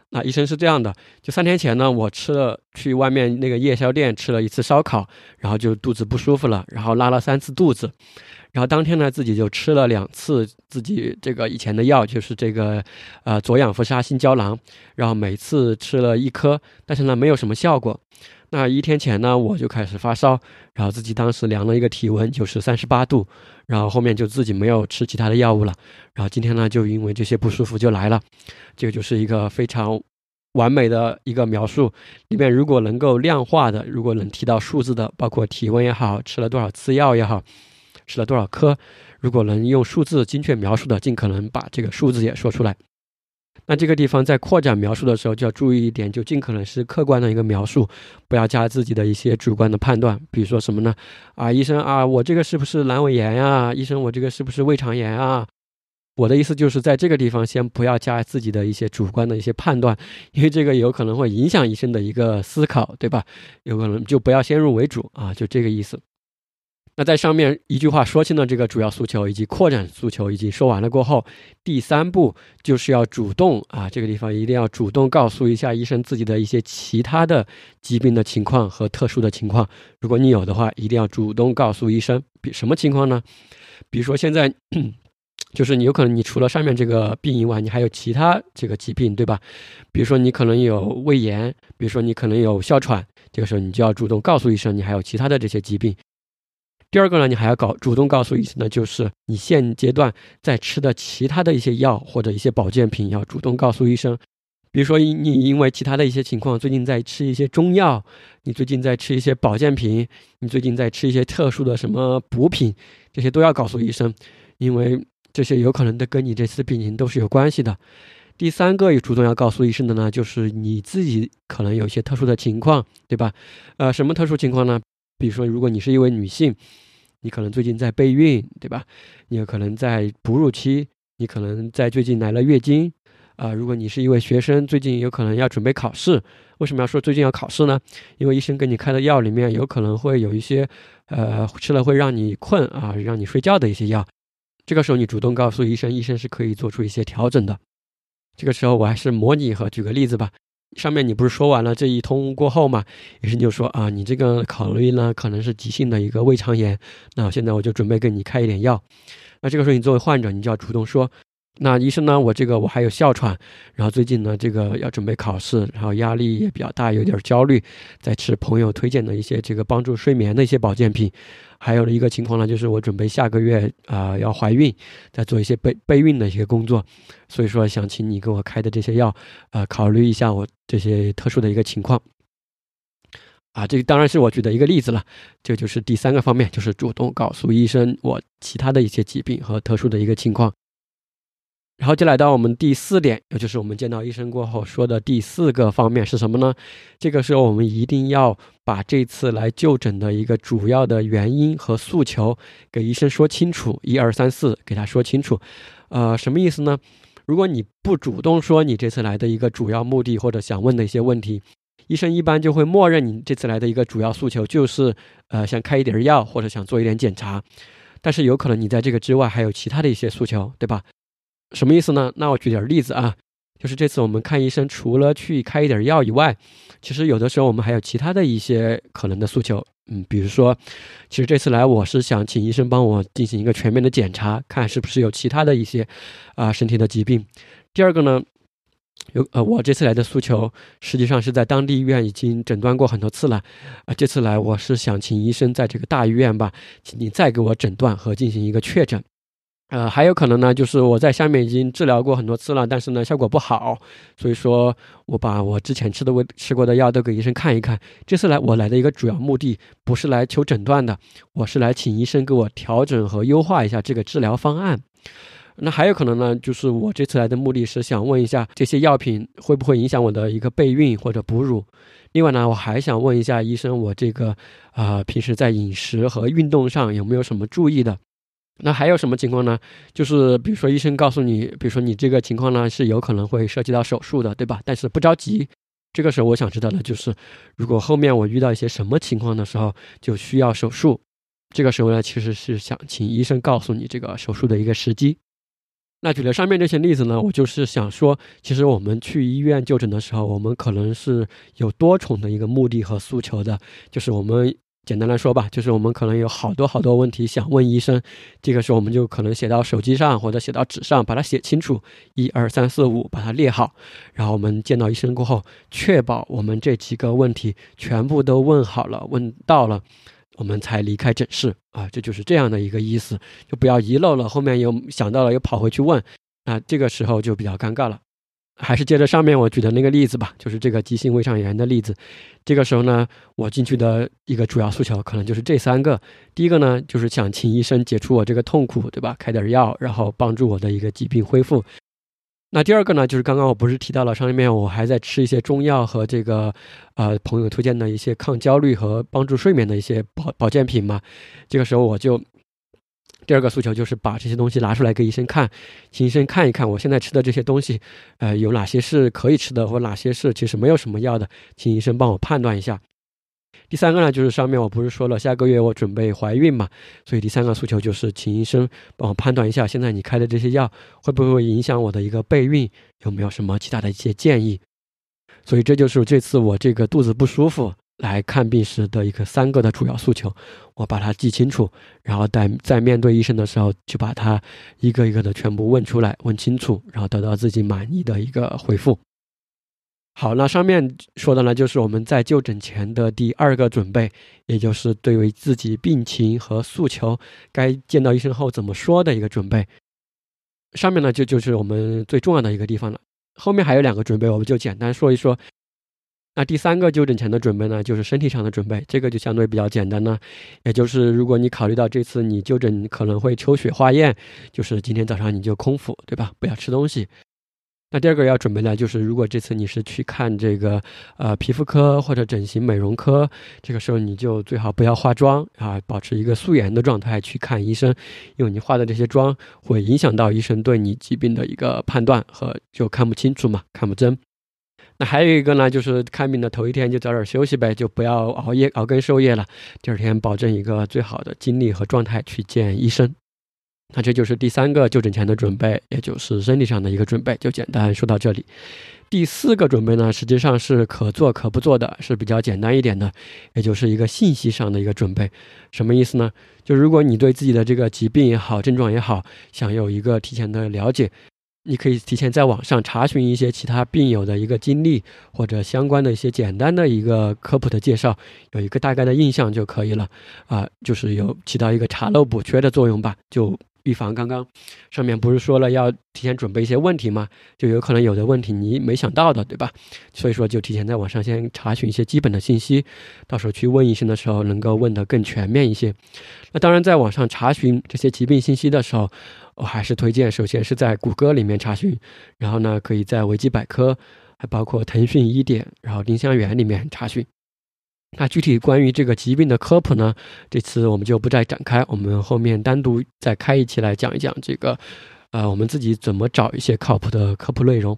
那医生是这样的，就三天前呢，我吃了去外面那个夜宵店吃了一次烧烤，然后就肚子不舒服了，然后拉了三次肚子。然后当天呢，自己就吃了两次自己这个以前的药，就是这个，呃，左氧氟沙星胶囊，然后每次吃了一颗，但是呢，没有什么效果。那一天前呢，我就开始发烧，然后自己当时量了一个体温，就是三十八度，然后后面就自己没有吃其他的药物了。然后今天呢，就因为这些不舒服就来了，这个就是一个非常完美的一个描述。里面如果能够量化的，如果能提到数字的，包括体温也好，吃了多少次药也好，吃了多少颗，如果能用数字精确描述的，尽可能把这个数字也说出来。那这个地方在扩展描述的时候就要注意一点，就尽可能是客观的一个描述，不要加自己的一些主观的判断。比如说什么呢？啊，医生啊，我这个是不是阑尾炎呀？医生，我这个是不是胃肠炎啊？我的意思就是在这个地方先不要加自己的一些主观的一些判断，因为这个有可能会影响医生的一个思考，对吧？有可能就不要先入为主啊，就这个意思。那在上面一句话说清了这个主要诉求以及扩展诉求已经说完了过后，第三步就是要主动啊，这个地方一定要主动告诉一下医生自己的一些其他的疾病的情况和特殊的情况。如果你有的话，一定要主动告诉医生。比什么情况呢？比如说现在就是你有可能你除了上面这个病以外，你还有其他这个疾病，对吧？比如说你可能有胃炎，比如说你可能有哮喘，这个时候你就要主动告诉医生你还有其他的这些疾病。第二个呢，你还要搞主动告诉医生呢，就是你现阶段在吃的其他的一些药或者一些保健品，要主动告诉医生。比如说，你因为其他的一些情况，最近在吃一些中药，你最近在吃一些保健品，你最近在吃一些特殊的什么补品，这些都要告诉医生，因为这些有可能都跟你这次病情都是有关系的。第三个也主动要告诉医生的呢，就是你自己可能有一些特殊的情况，对吧？呃，什么特殊情况呢？比如说，如果你是一位女性，你可能最近在备孕，对吧？你有可能在哺乳期，你可能在最近来了月经，啊，如果你是一位学生，最近有可能要准备考试。为什么要说最近要考试呢？因为医生给你开的药里面有可能会有一些，呃，吃了会让你困啊，让你睡觉的一些药。这个时候你主动告诉医生，医生是可以做出一些调整的。这个时候我还是模拟和举个例子吧。上面你不是说完了这一通过后嘛，医生就说啊，你这个考虑呢可能是急性的一个胃肠炎，那现在我就准备给你开一点药。那这个时候你作为患者，你就要主动说。那医生呢？我这个我还有哮喘，然后最近呢，这个要准备考试，然后压力也比较大，有点焦虑，在吃朋友推荐的一些这个帮助睡眠的一些保健品。还有的一个情况呢，就是我准备下个月啊要怀孕，在做一些备备孕的一些工作，所以说想请你给我开的这些药，啊，考虑一下我这些特殊的一个情况。啊，这当然是我举的一个例子了，这就是第三个方面，就是主动告诉医生我其他的一些疾病和特殊的一个情况。然后就来到我们第四点，也就是我们见到医生过后说的第四个方面是什么呢？这个时候我们一定要把这次来就诊的一个主要的原因和诉求给医生说清楚，一二三四给他说清楚。呃，什么意思呢？如果你不主动说你这次来的一个主要目的或者想问的一些问题，医生一般就会默认你这次来的一个主要诉求就是呃想开一点药或者想做一点检查，但是有可能你在这个之外还有其他的一些诉求，对吧？什么意思呢？那我举点例子啊，就是这次我们看医生，除了去开一点药以外，其实有的时候我们还有其他的一些可能的诉求。嗯，比如说，其实这次来我是想请医生帮我进行一个全面的检查，看是不是有其他的一些啊身体的疾病。第二个呢，有呃，我这次来的诉求实际上是在当地医院已经诊断过很多次了，啊，这次来我是想请医生在这个大医院吧，请你再给我诊断和进行一个确诊。呃，还有可能呢，就是我在下面已经治疗过很多次了，但是呢效果不好，所以说我把我之前吃的、胃吃过的药都给医生看一看。这次来我来的一个主要目的不是来求诊断的，我是来请医生给我调整和优化一下这个治疗方案。那还有可能呢，就是我这次来的目的是想问一下这些药品会不会影响我的一个备孕或者哺乳。另外呢，我还想问一下医生，我这个啊平时在饮食和运动上有没有什么注意的？那还有什么情况呢？就是比如说医生告诉你，比如说你这个情况呢是有可能会涉及到手术的，对吧？但是不着急。这个时候我想知道的就是，如果后面我遇到一些什么情况的时候就需要手术，这个时候呢其实是想请医生告诉你这个手术的一个时机。那举了上面这些例子呢，我就是想说，其实我们去医院就诊的时候，我们可能是有多重的一个目的和诉求的，就是我们。简单来说吧，就是我们可能有好多好多问题想问医生，这个时候我们就可能写到手机上或者写到纸上，把它写清楚，一二三四五，把它列好。然后我们见到医生过后，确保我们这几个问题全部都问好了，问到了，我们才离开诊室啊。这就是这样的一个意思，就不要遗漏了，后面又想到了又跑回去问，那这个时候就比较尴尬了。还是接着上面我举的那个例子吧，就是这个急性胃肠炎的例子。这个时候呢，我进去的一个主要诉求可能就是这三个。第一个呢，就是想请医生解除我这个痛苦，对吧？开点药，然后帮助我的一个疾病恢复。那第二个呢，就是刚刚我不是提到了上面我还在吃一些中药和这个呃朋友推荐的一些抗焦虑和帮助睡眠的一些保保健品嘛？这个时候我就。第二个诉求就是把这些东西拿出来给医生看，请医生看一看我现在吃的这些东西，呃，有哪些是可以吃的，或哪些是其实没有什么药的，请医生帮我判断一下。第三个呢，就是上面我不是说了下个月我准备怀孕嘛，所以第三个诉求就是请医生帮我判断一下，现在你开的这些药会不会影响我的一个备孕，有没有什么其他的一些建议？所以这就是这次我这个肚子不舒服。来看病时的一个三个的主要诉求，我把它记清楚，然后在在面对医生的时候，就把它一个一个的全部问出来，问清楚，然后得到自己满意的一个回复。好，那上面说的呢，就是我们在就诊前的第二个准备，也就是对于自己病情和诉求该见到医生后怎么说的一个准备。上面呢，就就是我们最重要的一个地方了。后面还有两个准备，我们就简单说一说。那第三个就诊前的准备呢，就是身体上的准备，这个就相对比较简单呢。也就是如果你考虑到这次你就诊可能会抽血化验，就是今天早上你就空腹，对吧？不要吃东西。那第二个要准备的，就是如果这次你是去看这个呃皮肤科或者整形美容科，这个时候你就最好不要化妆啊，保持一个素颜的状态去看医生，因为你化的这些妆会影响到医生对你疾病的一个判断和就看不清楚嘛，看不真。那还有一个呢，就是看病的头一天就早点休息呗，就不要熬夜熬更受夜了。第二天保证一个最好的精力和状态去见医生。那这就是第三个就诊前的准备，也就是身体上的一个准备，就简单说到这里。第四个准备呢，实际上是可做可不做的，是比较简单一点的，也就是一个信息上的一个准备。什么意思呢？就如果你对自己的这个疾病也好，症状也好，想有一个提前的了解。你可以提前在网上查询一些其他病友的一个经历，或者相关的一些简单的一个科普的介绍，有一个大概的印象就可以了。啊，就是有起到一个查漏补缺的作用吧，就预防刚刚上面不是说了要提前准备一些问题吗？就有可能有的问题你没想到的，对吧？所以说就提前在网上先查询一些基本的信息，到时候去问医生的时候能够问得更全面一些。那当然，在网上查询这些疾病信息的时候。我还是推荐，首先是在谷歌里面查询，然后呢，可以在维基百科，还包括腾讯医典，然后丁香园里面查询。那具体关于这个疾病的科普呢，这次我们就不再展开，我们后面单独再开一期来讲一讲这个，呃，我们自己怎么找一些靠谱的科普内容。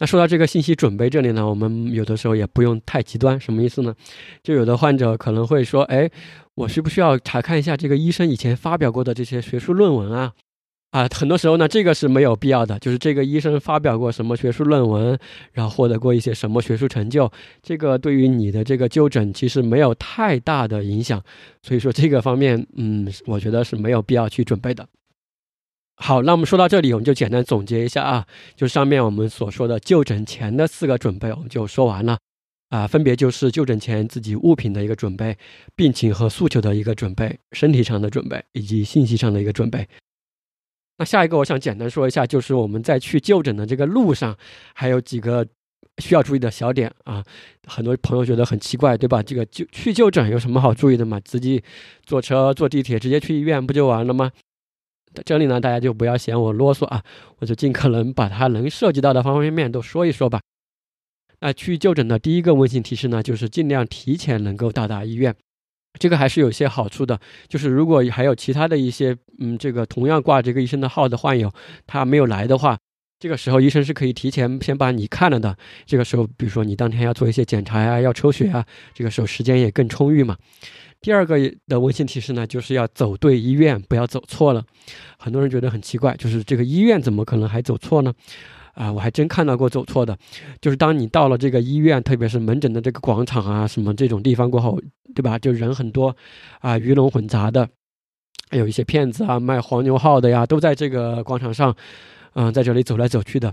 那说到这个信息准备这里呢，我们有的时候也不用太极端，什么意思呢？就有的患者可能会说，哎，我需不需要查看一下这个医生以前发表过的这些学术论文啊？啊，很多时候呢，这个是没有必要的，就是这个医生发表过什么学术论文，然后获得过一些什么学术成就，这个对于你的这个就诊其实没有太大的影响，所以说这个方面，嗯，我觉得是没有必要去准备的。好，那我们说到这里，我们就简单总结一下啊，就上面我们所说的就诊前的四个准备，我们就说完了啊，分别就是就诊前自己物品的一个准备、病情和诉求的一个准备、身体上的准备以及信息上的一个准备。那下一个，我想简单说一下，就是我们在去就诊的这个路上，还有几个需要注意的小点啊。很多朋友觉得很奇怪，对吧？这个就去就诊有什么好注意的嘛？自己坐车、坐地铁直接去医院不就完了吗？这里呢，大家就不要嫌我啰嗦啊，我就尽可能把它能涉及到的方方面面都说一说吧。那去就诊的第一个温馨提示呢，就是尽量提前能够到达医院，这个还是有些好处的。就是如果还有其他的一些，嗯，这个同样挂这个医生的号的患友，他没有来的话，这个时候医生是可以提前先把你看了的。这个时候，比如说你当天要做一些检查呀，要抽血啊，这个时候时间也更充裕嘛。第二个的温馨提示呢，就是要走对医院，不要走错了。很多人觉得很奇怪，就是这个医院怎么可能还走错呢？啊，我还真看到过走错的，就是当你到了这个医院，特别是门诊的这个广场啊，什么这种地方过后，对吧？就人很多，啊，鱼龙混杂的，还有一些骗子啊，卖黄牛号的呀，都在这个广场上，嗯，在这里走来走去的。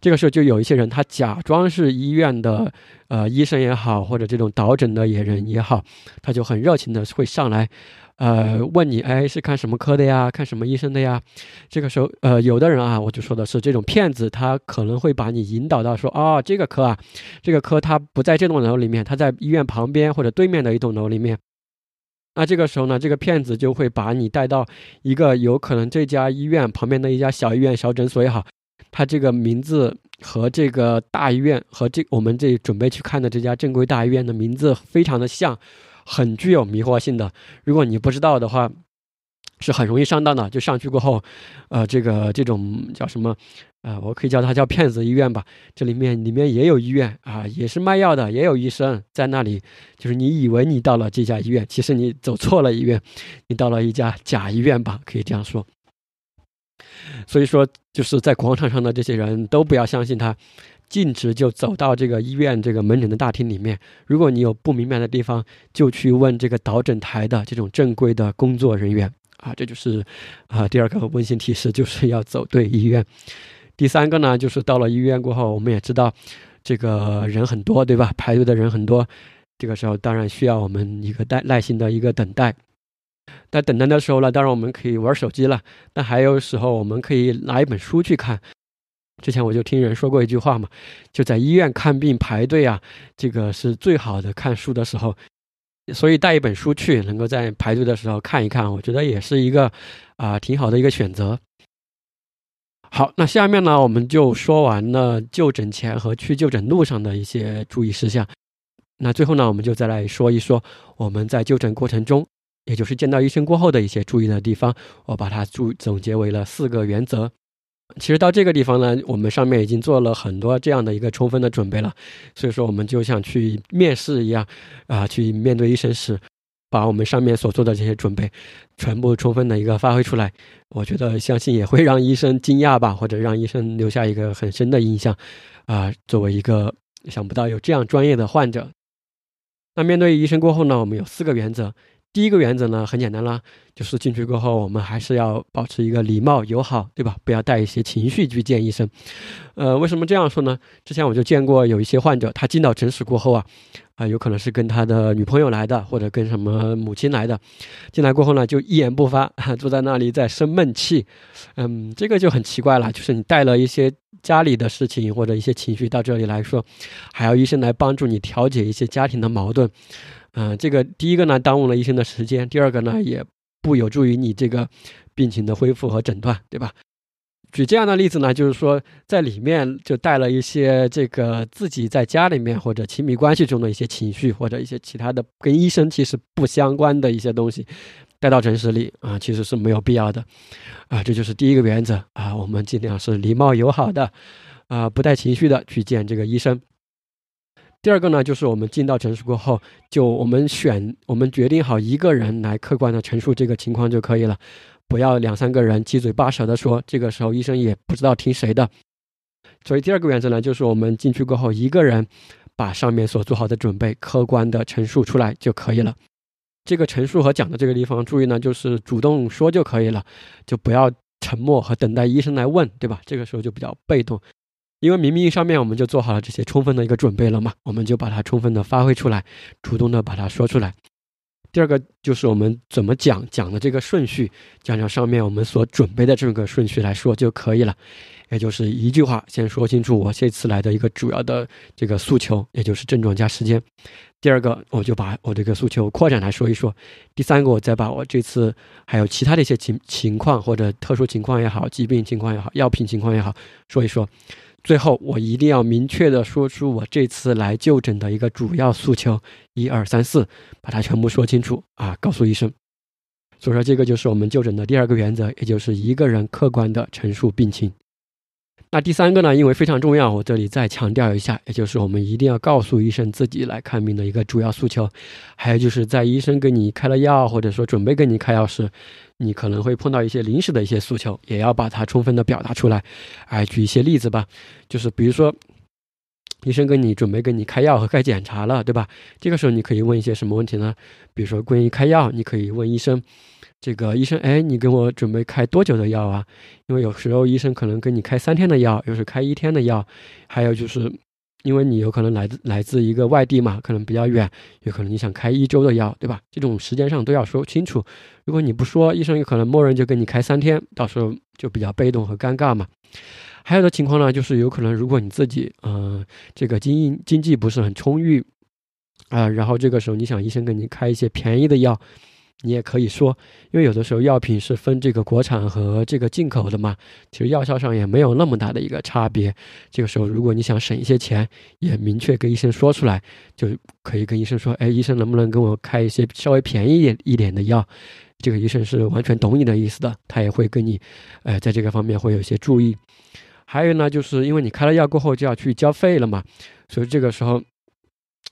这个时候就有一些人，他假装是医院的，呃，医生也好，或者这种导诊的也人也好，他就很热情的会上来。呃，问你，哎，是看什么科的呀？看什么医生的呀？这个时候，呃，有的人啊，我就说的是这种骗子，他可能会把你引导到说，哦，这个科啊，这个科他不在这栋楼里面，他在医院旁边或者对面的一栋楼里面。那这个时候呢，这个骗子就会把你带到一个有可能这家医院旁边的一家小医院、小诊所也好，他这个名字和这个大医院和这我们这准备去看的这家正规大医院的名字非常的像。很具有迷惑性的，如果你不知道的话，是很容易上当的。就上去过后，呃，这个这种叫什么？呃，我可以叫它叫骗子医院吧。这里面里面也有医院啊，也是卖药的，也有医生在那里。就是你以为你到了这家医院，其实你走错了医院，你到了一家假医院吧，可以这样说。所以说，就是在广场上的这些人都不要相信他。径直就走到这个医院这个门诊的大厅里面。如果你有不明白的地方，就去问这个导诊台的这种正规的工作人员啊。这就是啊第二个温馨提示，就是要走对医院。第三个呢，就是到了医院过后，我们也知道这个人很多，对吧？排队的人很多，这个时候当然需要我们一个耐耐心的一个等待。在等待的时候呢，当然我们可以玩手机了，但还有时候我们可以拿一本书去看。之前我就听人说过一句话嘛，就在医院看病排队啊，这个是最好的看书的时候，所以带一本书去，能够在排队的时候看一看，我觉得也是一个啊挺好的一个选择。好，那下面呢，我们就说完了就诊前和去就诊路上的一些注意事项。那最后呢，我们就再来说一说我们在就诊过程中，也就是见到医生过后的一些注意的地方，我把它注总结为了四个原则。其实到这个地方呢，我们上面已经做了很多这样的一个充分的准备了，所以说我们就像去面试一样，啊，去面对医生时，把我们上面所做的这些准备全部充分的一个发挥出来，我觉得相信也会让医生惊讶吧，或者让医生留下一个很深的印象，啊，作为一个想不到有这样专业的患者，那面对医生过后呢，我们有四个原则。第一个原则呢，很简单啦，就是进去过后，我们还是要保持一个礼貌友好，对吧？不要带一些情绪去见医生。呃，为什么这样说呢？之前我就见过有一些患者，他进到诊室过后啊。啊，有可能是跟他的女朋友来的，或者跟什么母亲来的。进来过后呢，就一言不发，坐在那里在生闷气。嗯，这个就很奇怪了，就是你带了一些家里的事情或者一些情绪到这里来说，还要医生来帮助你调解一些家庭的矛盾。嗯，这个第一个呢，耽误了医生的时间；第二个呢，也不有助于你这个病情的恢复和诊断，对吧？举这样的例子呢，就是说在里面就带了一些这个自己在家里面或者亲密关系中的一些情绪，或者一些其他的跟医生其实不相关的一些东西，带到诊室里啊，其实是没有必要的，啊，这就是第一个原则啊，我们尽量是礼貌友好的，啊，不带情绪的去见这个医生。第二个呢，就是我们进到诊室过后，就我们选我们决定好一个人来客观的陈述这个情况就可以了。不要两三个人七嘴八舌的说，这个时候医生也不知道听谁的。所以第二个原则呢，就是我们进去过后，一个人把上面所做好的准备客观的陈述出来就可以了。这个陈述和讲的这个地方，注意呢，就是主动说就可以了，就不要沉默和等待医生来问，对吧？这个时候就比较被动，因为明明上面我们就做好了这些充分的一个准备了嘛，我们就把它充分的发挥出来，主动的把它说出来。第二个就是我们怎么讲讲的这个顺序，讲讲上面我们所准备的这个顺序来说就可以了，也就是一句话先说清楚我这次来的一个主要的这个诉求，也就是症状加时间。第二个，我就把我这个诉求扩展来说一说。第三个，我再把我这次还有其他的一些情情况或者特殊情况也好，疾病情况也好，药品情况也好，说一说。最后，我一定要明确的说出我这次来就诊的一个主要诉求，一二三四，把它全部说清楚啊，告诉医生。所以说，这个就是我们就诊的第二个原则，也就是一个人客观的陈述病情。那第三个呢，因为非常重要，我这里再强调一下，也就是我们一定要告诉医生自己来看病的一个主要诉求。还有就是在医生给你开了药，或者说准备给你开药时，你可能会碰到一些临时的一些诉求，也要把它充分的表达出来。哎，举一些例子吧，就是比如说，医生给你准备给你开药和开检查了，对吧？这个时候你可以问一些什么问题呢？比如说关于开药，你可以问医生。这个医生，哎，你给我准备开多久的药啊？因为有时候医生可能给你开三天的药，又是开一天的药，还有就是，因为你有可能来自来自一个外地嘛，可能比较远，有可能你想开一周的药，对吧？这种时间上都要说清楚。如果你不说，医生有可能默认就给你开三天，到时候就比较被动和尴尬嘛。还有的情况呢，就是有可能如果你自己，嗯，这个经营经济不是很充裕，啊，然后这个时候你想医生给你开一些便宜的药。你也可以说，因为有的时候药品是分这个国产和这个进口的嘛，其实药效上也没有那么大的一个差别。这个时候，如果你想省一些钱，也明确跟医生说出来，就可以跟医生说：“哎，医生能不能给我开一些稍微便宜一点一点的药？”这个医生是完全懂你的意思的，他也会跟你，呃，在这个方面会有一些注意。还有呢，就是因为你开了药过后就要去交费了嘛，所以这个时候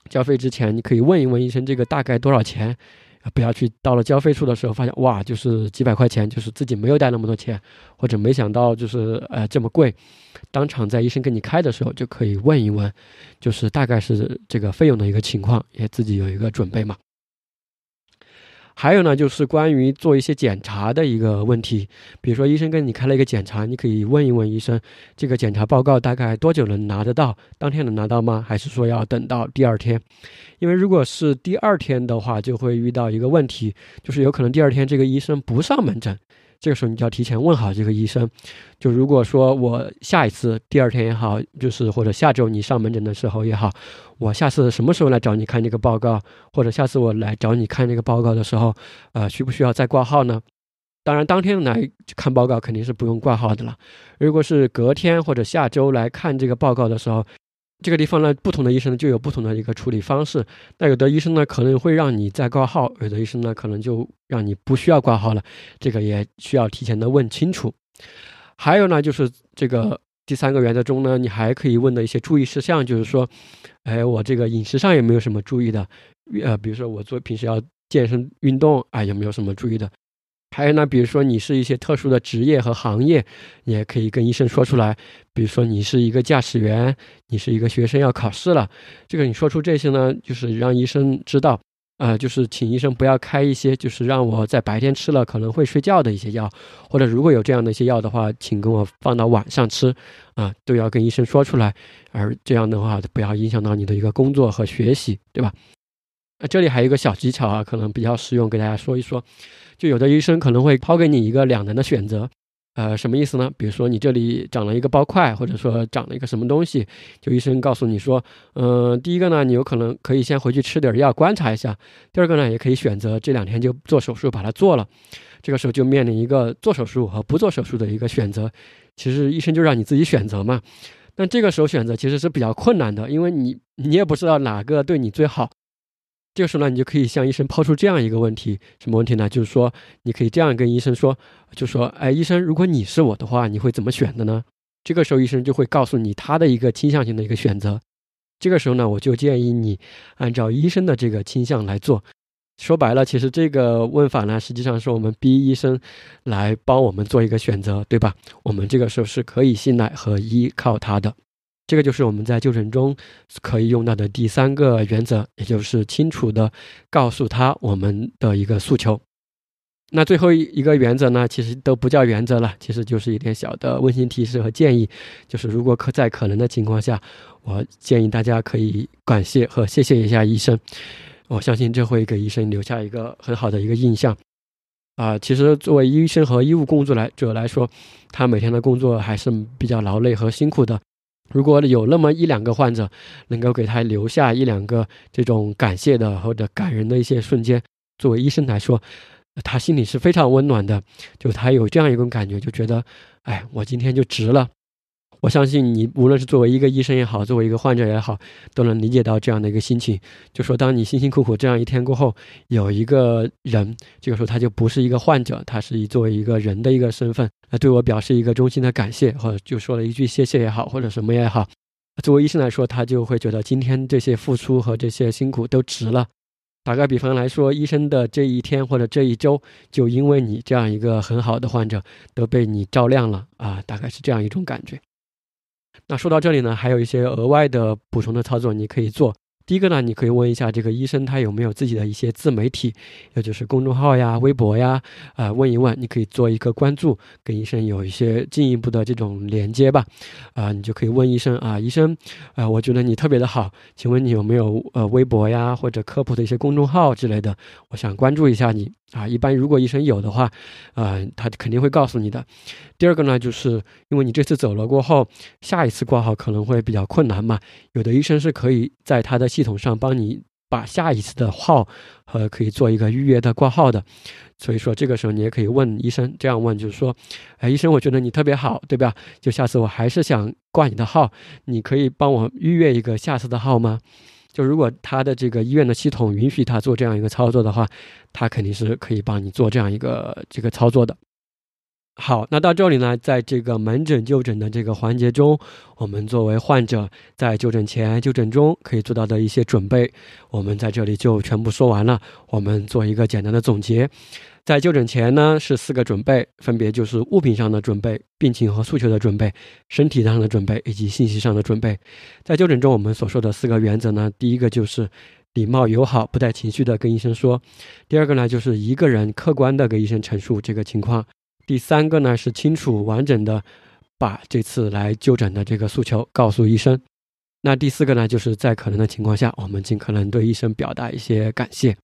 交费之前，你可以问一问医生这个大概多少钱。不要去到了交费处的时候，发现哇，就是几百块钱，就是自己没有带那么多钱，或者没想到就是呃这么贵。当场在医生给你开的时候，就可以问一问，就是大概是这个费用的一个情况，也自己有一个准备嘛。还有呢，就是关于做一些检查的一个问题，比如说医生跟你开了一个检查，你可以问一问医生，这个检查报告大概多久能拿得到？当天能拿到吗？还是说要等到第二天？因为如果是第二天的话，就会遇到一个问题，就是有可能第二天这个医生不上门诊。这个时候你就要提前问好这个医生，就如果说我下一次第二天也好，就是或者下周你上门诊的时候也好，我下次什么时候来找你看这个报告，或者下次我来找你看这个报告的时候，呃，需不需要再挂号呢？当然，当天来看报告肯定是不用挂号的了。如果是隔天或者下周来看这个报告的时候，这个地方呢，不同的医生就有不同的一个处理方式。那有的医生呢，可能会让你再挂号；有的医生呢，可能就让你不需要挂号了。这个也需要提前的问清楚。还有呢，就是这个第三个原则中呢，你还可以问的一些注意事项，就是说，哎，我这个饮食上有没有什么注意的？呃，比如说我做平时要健身运动啊，有没有什么注意的？还有呢，比如说你是一些特殊的职业和行业，你也可以跟医生说出来。比如说你是一个驾驶员，你是一个学生要考试了，这个你说出这些呢，就是让医生知道，呃，就是请医生不要开一些就是让我在白天吃了可能会睡觉的一些药，或者如果有这样的一些药的话，请跟我放到晚上吃，啊，都要跟医生说出来，而这样的话不要影响到你的一个工作和学习，对吧？那这里还有一个小技巧啊，可能比较实用，给大家说一说。就有的医生可能会抛给你一个两难的选择，呃，什么意思呢？比如说你这里长了一个包块，或者说长了一个什么东西，就医生告诉你说，嗯，第一个呢，你有可能可以先回去吃点药观察一下；第二个呢，也可以选择这两天就做手术把它做了。这个时候就面临一个做手术和不做手术的一个选择。其实医生就让你自己选择嘛。但这个时候选择其实是比较困难的，因为你你也不知道哪个对你最好。这个时候呢，你就可以向医生抛出这样一个问题，什么问题呢？就是说，你可以这样跟医生说，就说，哎，医生，如果你是我的话，你会怎么选的呢？这个时候医生就会告诉你他的一个倾向性的一个选择。这个时候呢，我就建议你按照医生的这个倾向来做。说白了，其实这个问法呢，实际上是我们逼医生来帮我们做一个选择，对吧？我们这个时候是可以信赖和依靠他的。这个就是我们在就诊中可以用到的第三个原则，也就是清楚的告诉他我们的一个诉求。那最后一个原则呢，其实都不叫原则了，其实就是一点小的温馨提示和建议，就是如果可在可能的情况下，我建议大家可以感谢和谢谢一下医生。我相信这会给医生留下一个很好的一个印象。啊，其实作为医生和医务工作来者来说，他每天的工作还是比较劳累和辛苦的。如果有那么一两个患者能够给他留下一两个这种感谢的或者感人的一些瞬间，作为医生来说，他心里是非常温暖的。就他有这样一种感觉，就觉得，哎，我今天就值了。我相信你无论是作为一个医生也好，作为一个患者也好，都能理解到这样的一个心情。就说当你辛辛苦苦这样一天过后，有一个人，这个时候他就不是一个患者，他是以作为一个人的一个身份来对我表示一个衷心的感谢，或者就说了一句谢谢也好，或者什么也好。作为医生来说，他就会觉得今天这些付出和这些辛苦都值了。打个比方来说，医生的这一天或者这一周，就因为你这样一个很好的患者，都被你照亮了啊，大概是这样一种感觉。那说到这里呢，还有一些额外的补充的操作，你可以做。第一个呢，你可以问一下这个医生，他有没有自己的一些自媒体，也就是公众号呀、微博呀，啊，问一问，你可以做一个关注，跟医生有一些进一步的这种连接吧，啊，你就可以问医生啊，医生，啊，我觉得你特别的好，请问你有没有呃微博呀或者科普的一些公众号之类的，我想关注一下你。啊，一般如果医生有的话，呃，他肯定会告诉你的。第二个呢，就是因为你这次走了过后，下一次挂号可能会比较困难嘛。有的医生是可以在他的系统上帮你把下一次的号，呃，可以做一个预约的挂号的。所以说这个时候你也可以问医生，这样问就是说，哎，医生，我觉得你特别好，对吧？就下次我还是想挂你的号，你可以帮我预约一个下次的号吗？就如果他的这个医院的系统允许他做这样一个操作的话，他肯定是可以帮你做这样一个这个操作的。好，那到这里呢，在这个门诊就诊的这个环节中，我们作为患者在就诊前、就诊中可以做到的一些准备，我们在这里就全部说完了。我们做一个简单的总结。在就诊前呢，是四个准备，分别就是物品上的准备、病情和诉求的准备、身体上的准备以及信息上的准备。在就诊中，我们所说的四个原则呢，第一个就是礼貌友好、不带情绪的跟医生说；第二个呢，就是一个人客观的给医生陈述这个情况；第三个呢，是清楚完整的把这次来就诊的这个诉求告诉医生；那第四个呢，就是在可能的情况下，我们尽可能对医生表达一些感谢。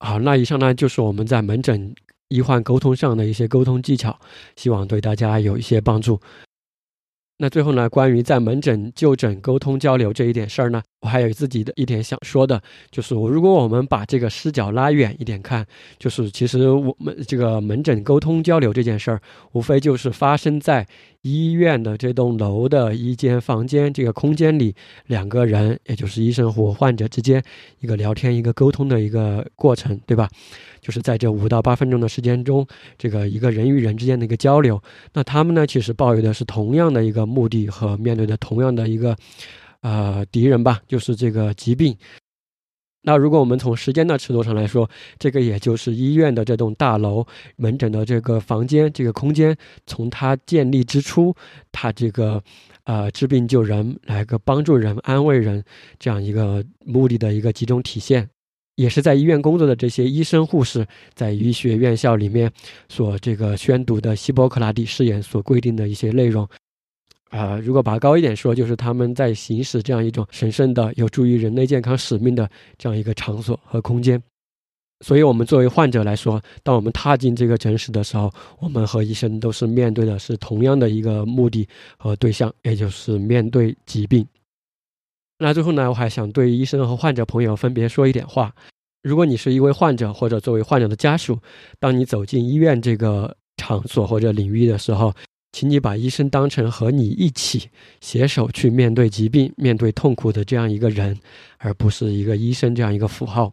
好，那以上呢就是我们在门诊医患沟通上的一些沟通技巧，希望对大家有一些帮助。那最后呢，关于在门诊就诊沟通交流这一点事儿呢，我还有自己的一点想说的，就是如果我们把这个视角拉远一点看，就是其实我们这个门诊沟通交流这件事儿，无非就是发生在。医院的这栋楼的一间房间，这个空间里，两个人，也就是医生和患者之间一个聊天、一个沟通的一个过程，对吧？就是在这五到八分钟的时间中，这个一个人与人之间的一个交流。那他们呢，其实抱有的是同样的一个目的和面对的同样的一个呃敌人吧，就是这个疾病。那如果我们从时间的尺度上来说，这个也就是医院的这栋大楼门诊的这个房间这个空间，从它建立之初，它这个呃治病救人，来个帮助人、安慰人这样一个目的的一个集中体现，也是在医院工作的这些医生护士在医学院校里面所这个宣读的希波克拉底誓言所规定的一些内容。啊，如果拔高一点说，就是他们在行使这样一种神圣的、有助于人类健康使命的这样一个场所和空间。所以，我们作为患者来说，当我们踏进这个诊室的时候，我们和医生都是面对的是同样的一个目的和对象，也就是面对疾病。那最后呢，我还想对医生和患者朋友分别说一点话：如果你是一位患者，或者作为患者的家属，当你走进医院这个场所或者领域的时候，请你把医生当成和你一起携手去面对疾病、面对痛苦的这样一个人，而不是一个医生这样一个符号。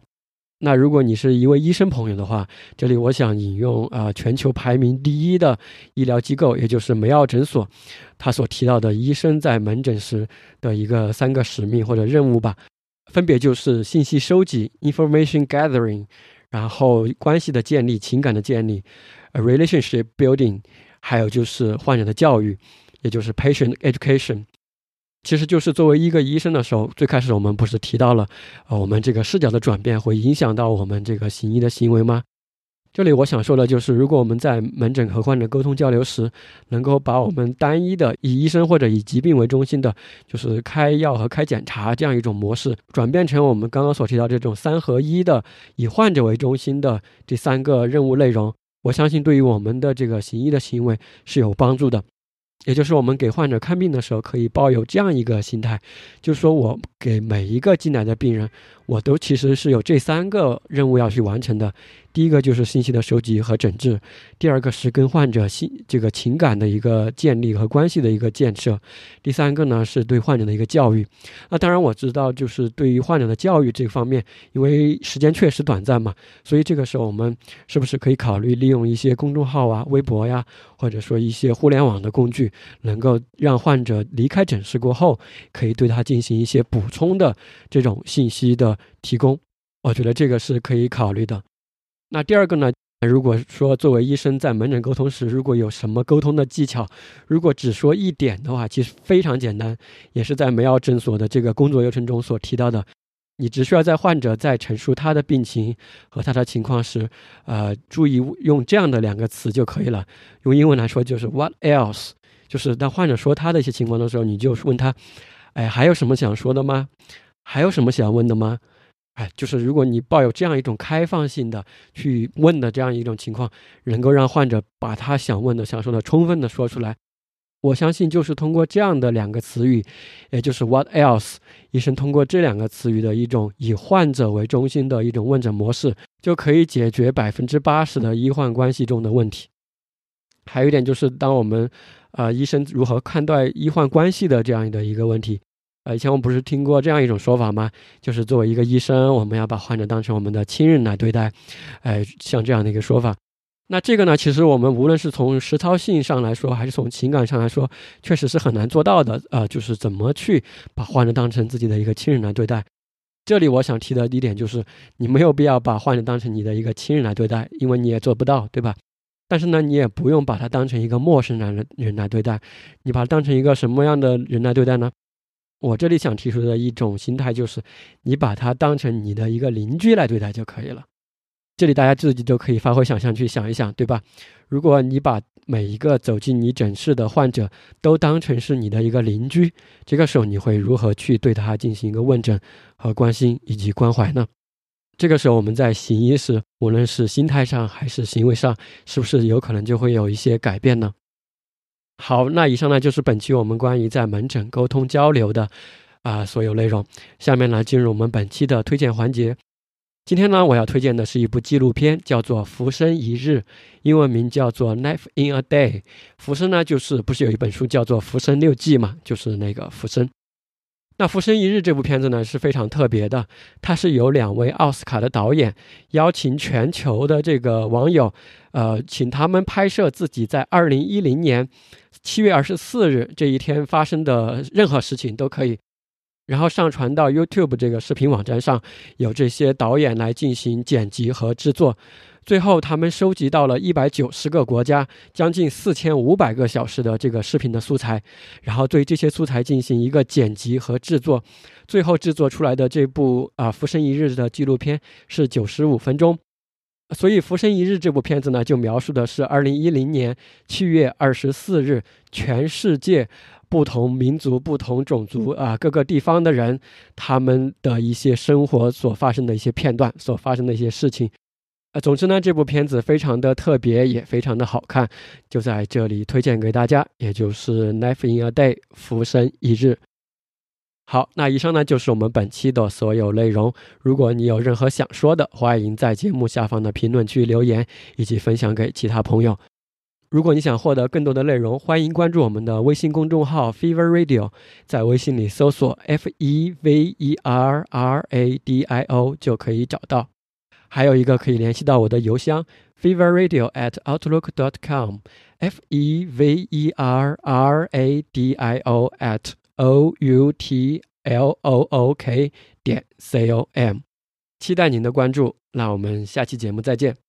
那如果你是一位医生朋友的话，这里我想引用啊，全球排名第一的医疗机构，也就是梅奥诊所，他所提到的医生在门诊时的一个三个使命或者任务吧，分别就是信息收集 （information gathering），然后关系的建立、情感的建立 （relationship building）。还有就是患者的教育，也就是 patient education，其实就是作为一个医生的时候，最开始我们不是提到了，呃，我们这个视角的转变会影响到我们这个行医的行为吗？这里我想说的就是，如果我们在门诊和患者沟通交流时，能够把我们单一的以医生或者以疾病为中心的，就是开药和开检查这样一种模式，转变成我们刚刚所提到这种三合一的以患者为中心的这三个任务内容。我相信对于我们的这个行医的行为是有帮助的，也就是我们给患者看病的时候，可以抱有这样一个心态，就是说我给每一个进来的病人，我都其实是有这三个任务要去完成的。第一个就是信息的收集和整治，第二个是跟患者心这个情感的一个建立和关系的一个建设，第三个呢是对患者的一个教育。那当然我知道，就是对于患者的教育这方面，因为时间确实短暂嘛，所以这个时候我们是不是可以考虑利用一些公众号啊、微博呀，或者说一些互联网的工具，能够让患者离开诊室过后，可以对他进行一些补充的这种信息的提供。我觉得这个是可以考虑的。那第二个呢？如果说作为医生在门诊沟通时，如果有什么沟通的技巧，如果只说一点的话，其实非常简单，也是在梅奥诊所的这个工作流程中所提到的。你只需要在患者在陈述他的病情和他的情况时，呃，注意用这样的两个词就可以了。用英文来说就是 What else？就是当患者说他的一些情况的时候，你就问他，哎，还有什么想说的吗？还有什么想问的吗？哎，就是如果你抱有这样一种开放性的去问的这样一种情况，能够让患者把他想问的、想说的充分的说出来，我相信就是通过这样的两个词语，也就是 What else？医生通过这两个词语的一种以患者为中心的一种问诊模式，就可以解决百分之八十的医患关系中的问题。还有一点就是，当我们，呃，医生如何看待医患关系的这样的一个问题。呃，以前我们不是听过这样一种说法吗？就是作为一个医生，我们要把患者当成我们的亲人来对待，哎，像这样的一个说法。那这个呢，其实我们无论是从实操性上来说，还是从情感上来说，确实是很难做到的。呃，就是怎么去把患者当成自己的一个亲人来对待。这里我想提的一点就是，你没有必要把患者当成你的一个亲人来对待，因为你也做不到，对吧？但是呢，你也不用把他当成一个陌生人人来对待，你把他当成一个什么样的人来对待呢？我这里想提出的一种心态就是，你把他当成你的一个邻居来对待就可以了。这里大家自己都可以发挥想象去想一想，对吧？如果你把每一个走进你诊室的患者都当成是你的一个邻居，这个时候你会如何去对他进行一个问诊和关心以及关怀呢？这个时候我们在行医时，无论是心态上还是行为上，是不是有可能就会有一些改变呢？好，那以上呢就是本期我们关于在门诊沟通交流的啊所有内容。下面呢进入我们本期的推荐环节。今天呢我要推荐的是一部纪录片，叫做《浮生一日》，英文名叫做《Life in a Day》。浮生呢就是不是有一本书叫做《浮生六记》嘛，就是那个浮生。那《浮生一日》这部片子呢是非常特别的，它是由两位奥斯卡的导演邀请全球的这个网友，呃，请他们拍摄自己在二零一零年七月二十四日这一天发生的任何事情都可以，然后上传到 YouTube 这个视频网站上，由这些导演来进行剪辑和制作。最后，他们收集到了一百九十个国家将近四千五百个小时的这个视频的素材，然后对这些素材进行一个剪辑和制作，最后制作出来的这部啊《浮生一日》的纪录片是九十五分钟。所以，《浮生一日》这部片子呢，就描述的是二零一零年七月二十四日，全世界不同民族、不同种族啊各个地方的人他们的一些生活所发生的一些片段，所发生的一些事情。总之呢，这部片子非常的特别，也非常的好看，就在这里推荐给大家，也就是《Life in a Day》浮生一日。好，那以上呢就是我们本期的所有内容。如果你有任何想说的，欢迎在节目下方的评论区留言，以及分享给其他朋友。如果你想获得更多的内容，欢迎关注我们的微信公众号 Fever Radio，在微信里搜索 F E V E R R A D I O 就可以找到。还有一个可以联系到我的邮箱 feverradio at outlook dot com，f e v e r r a d i o at o u t l o o k 点 c o m，期待您的关注，那我们下期节目再见。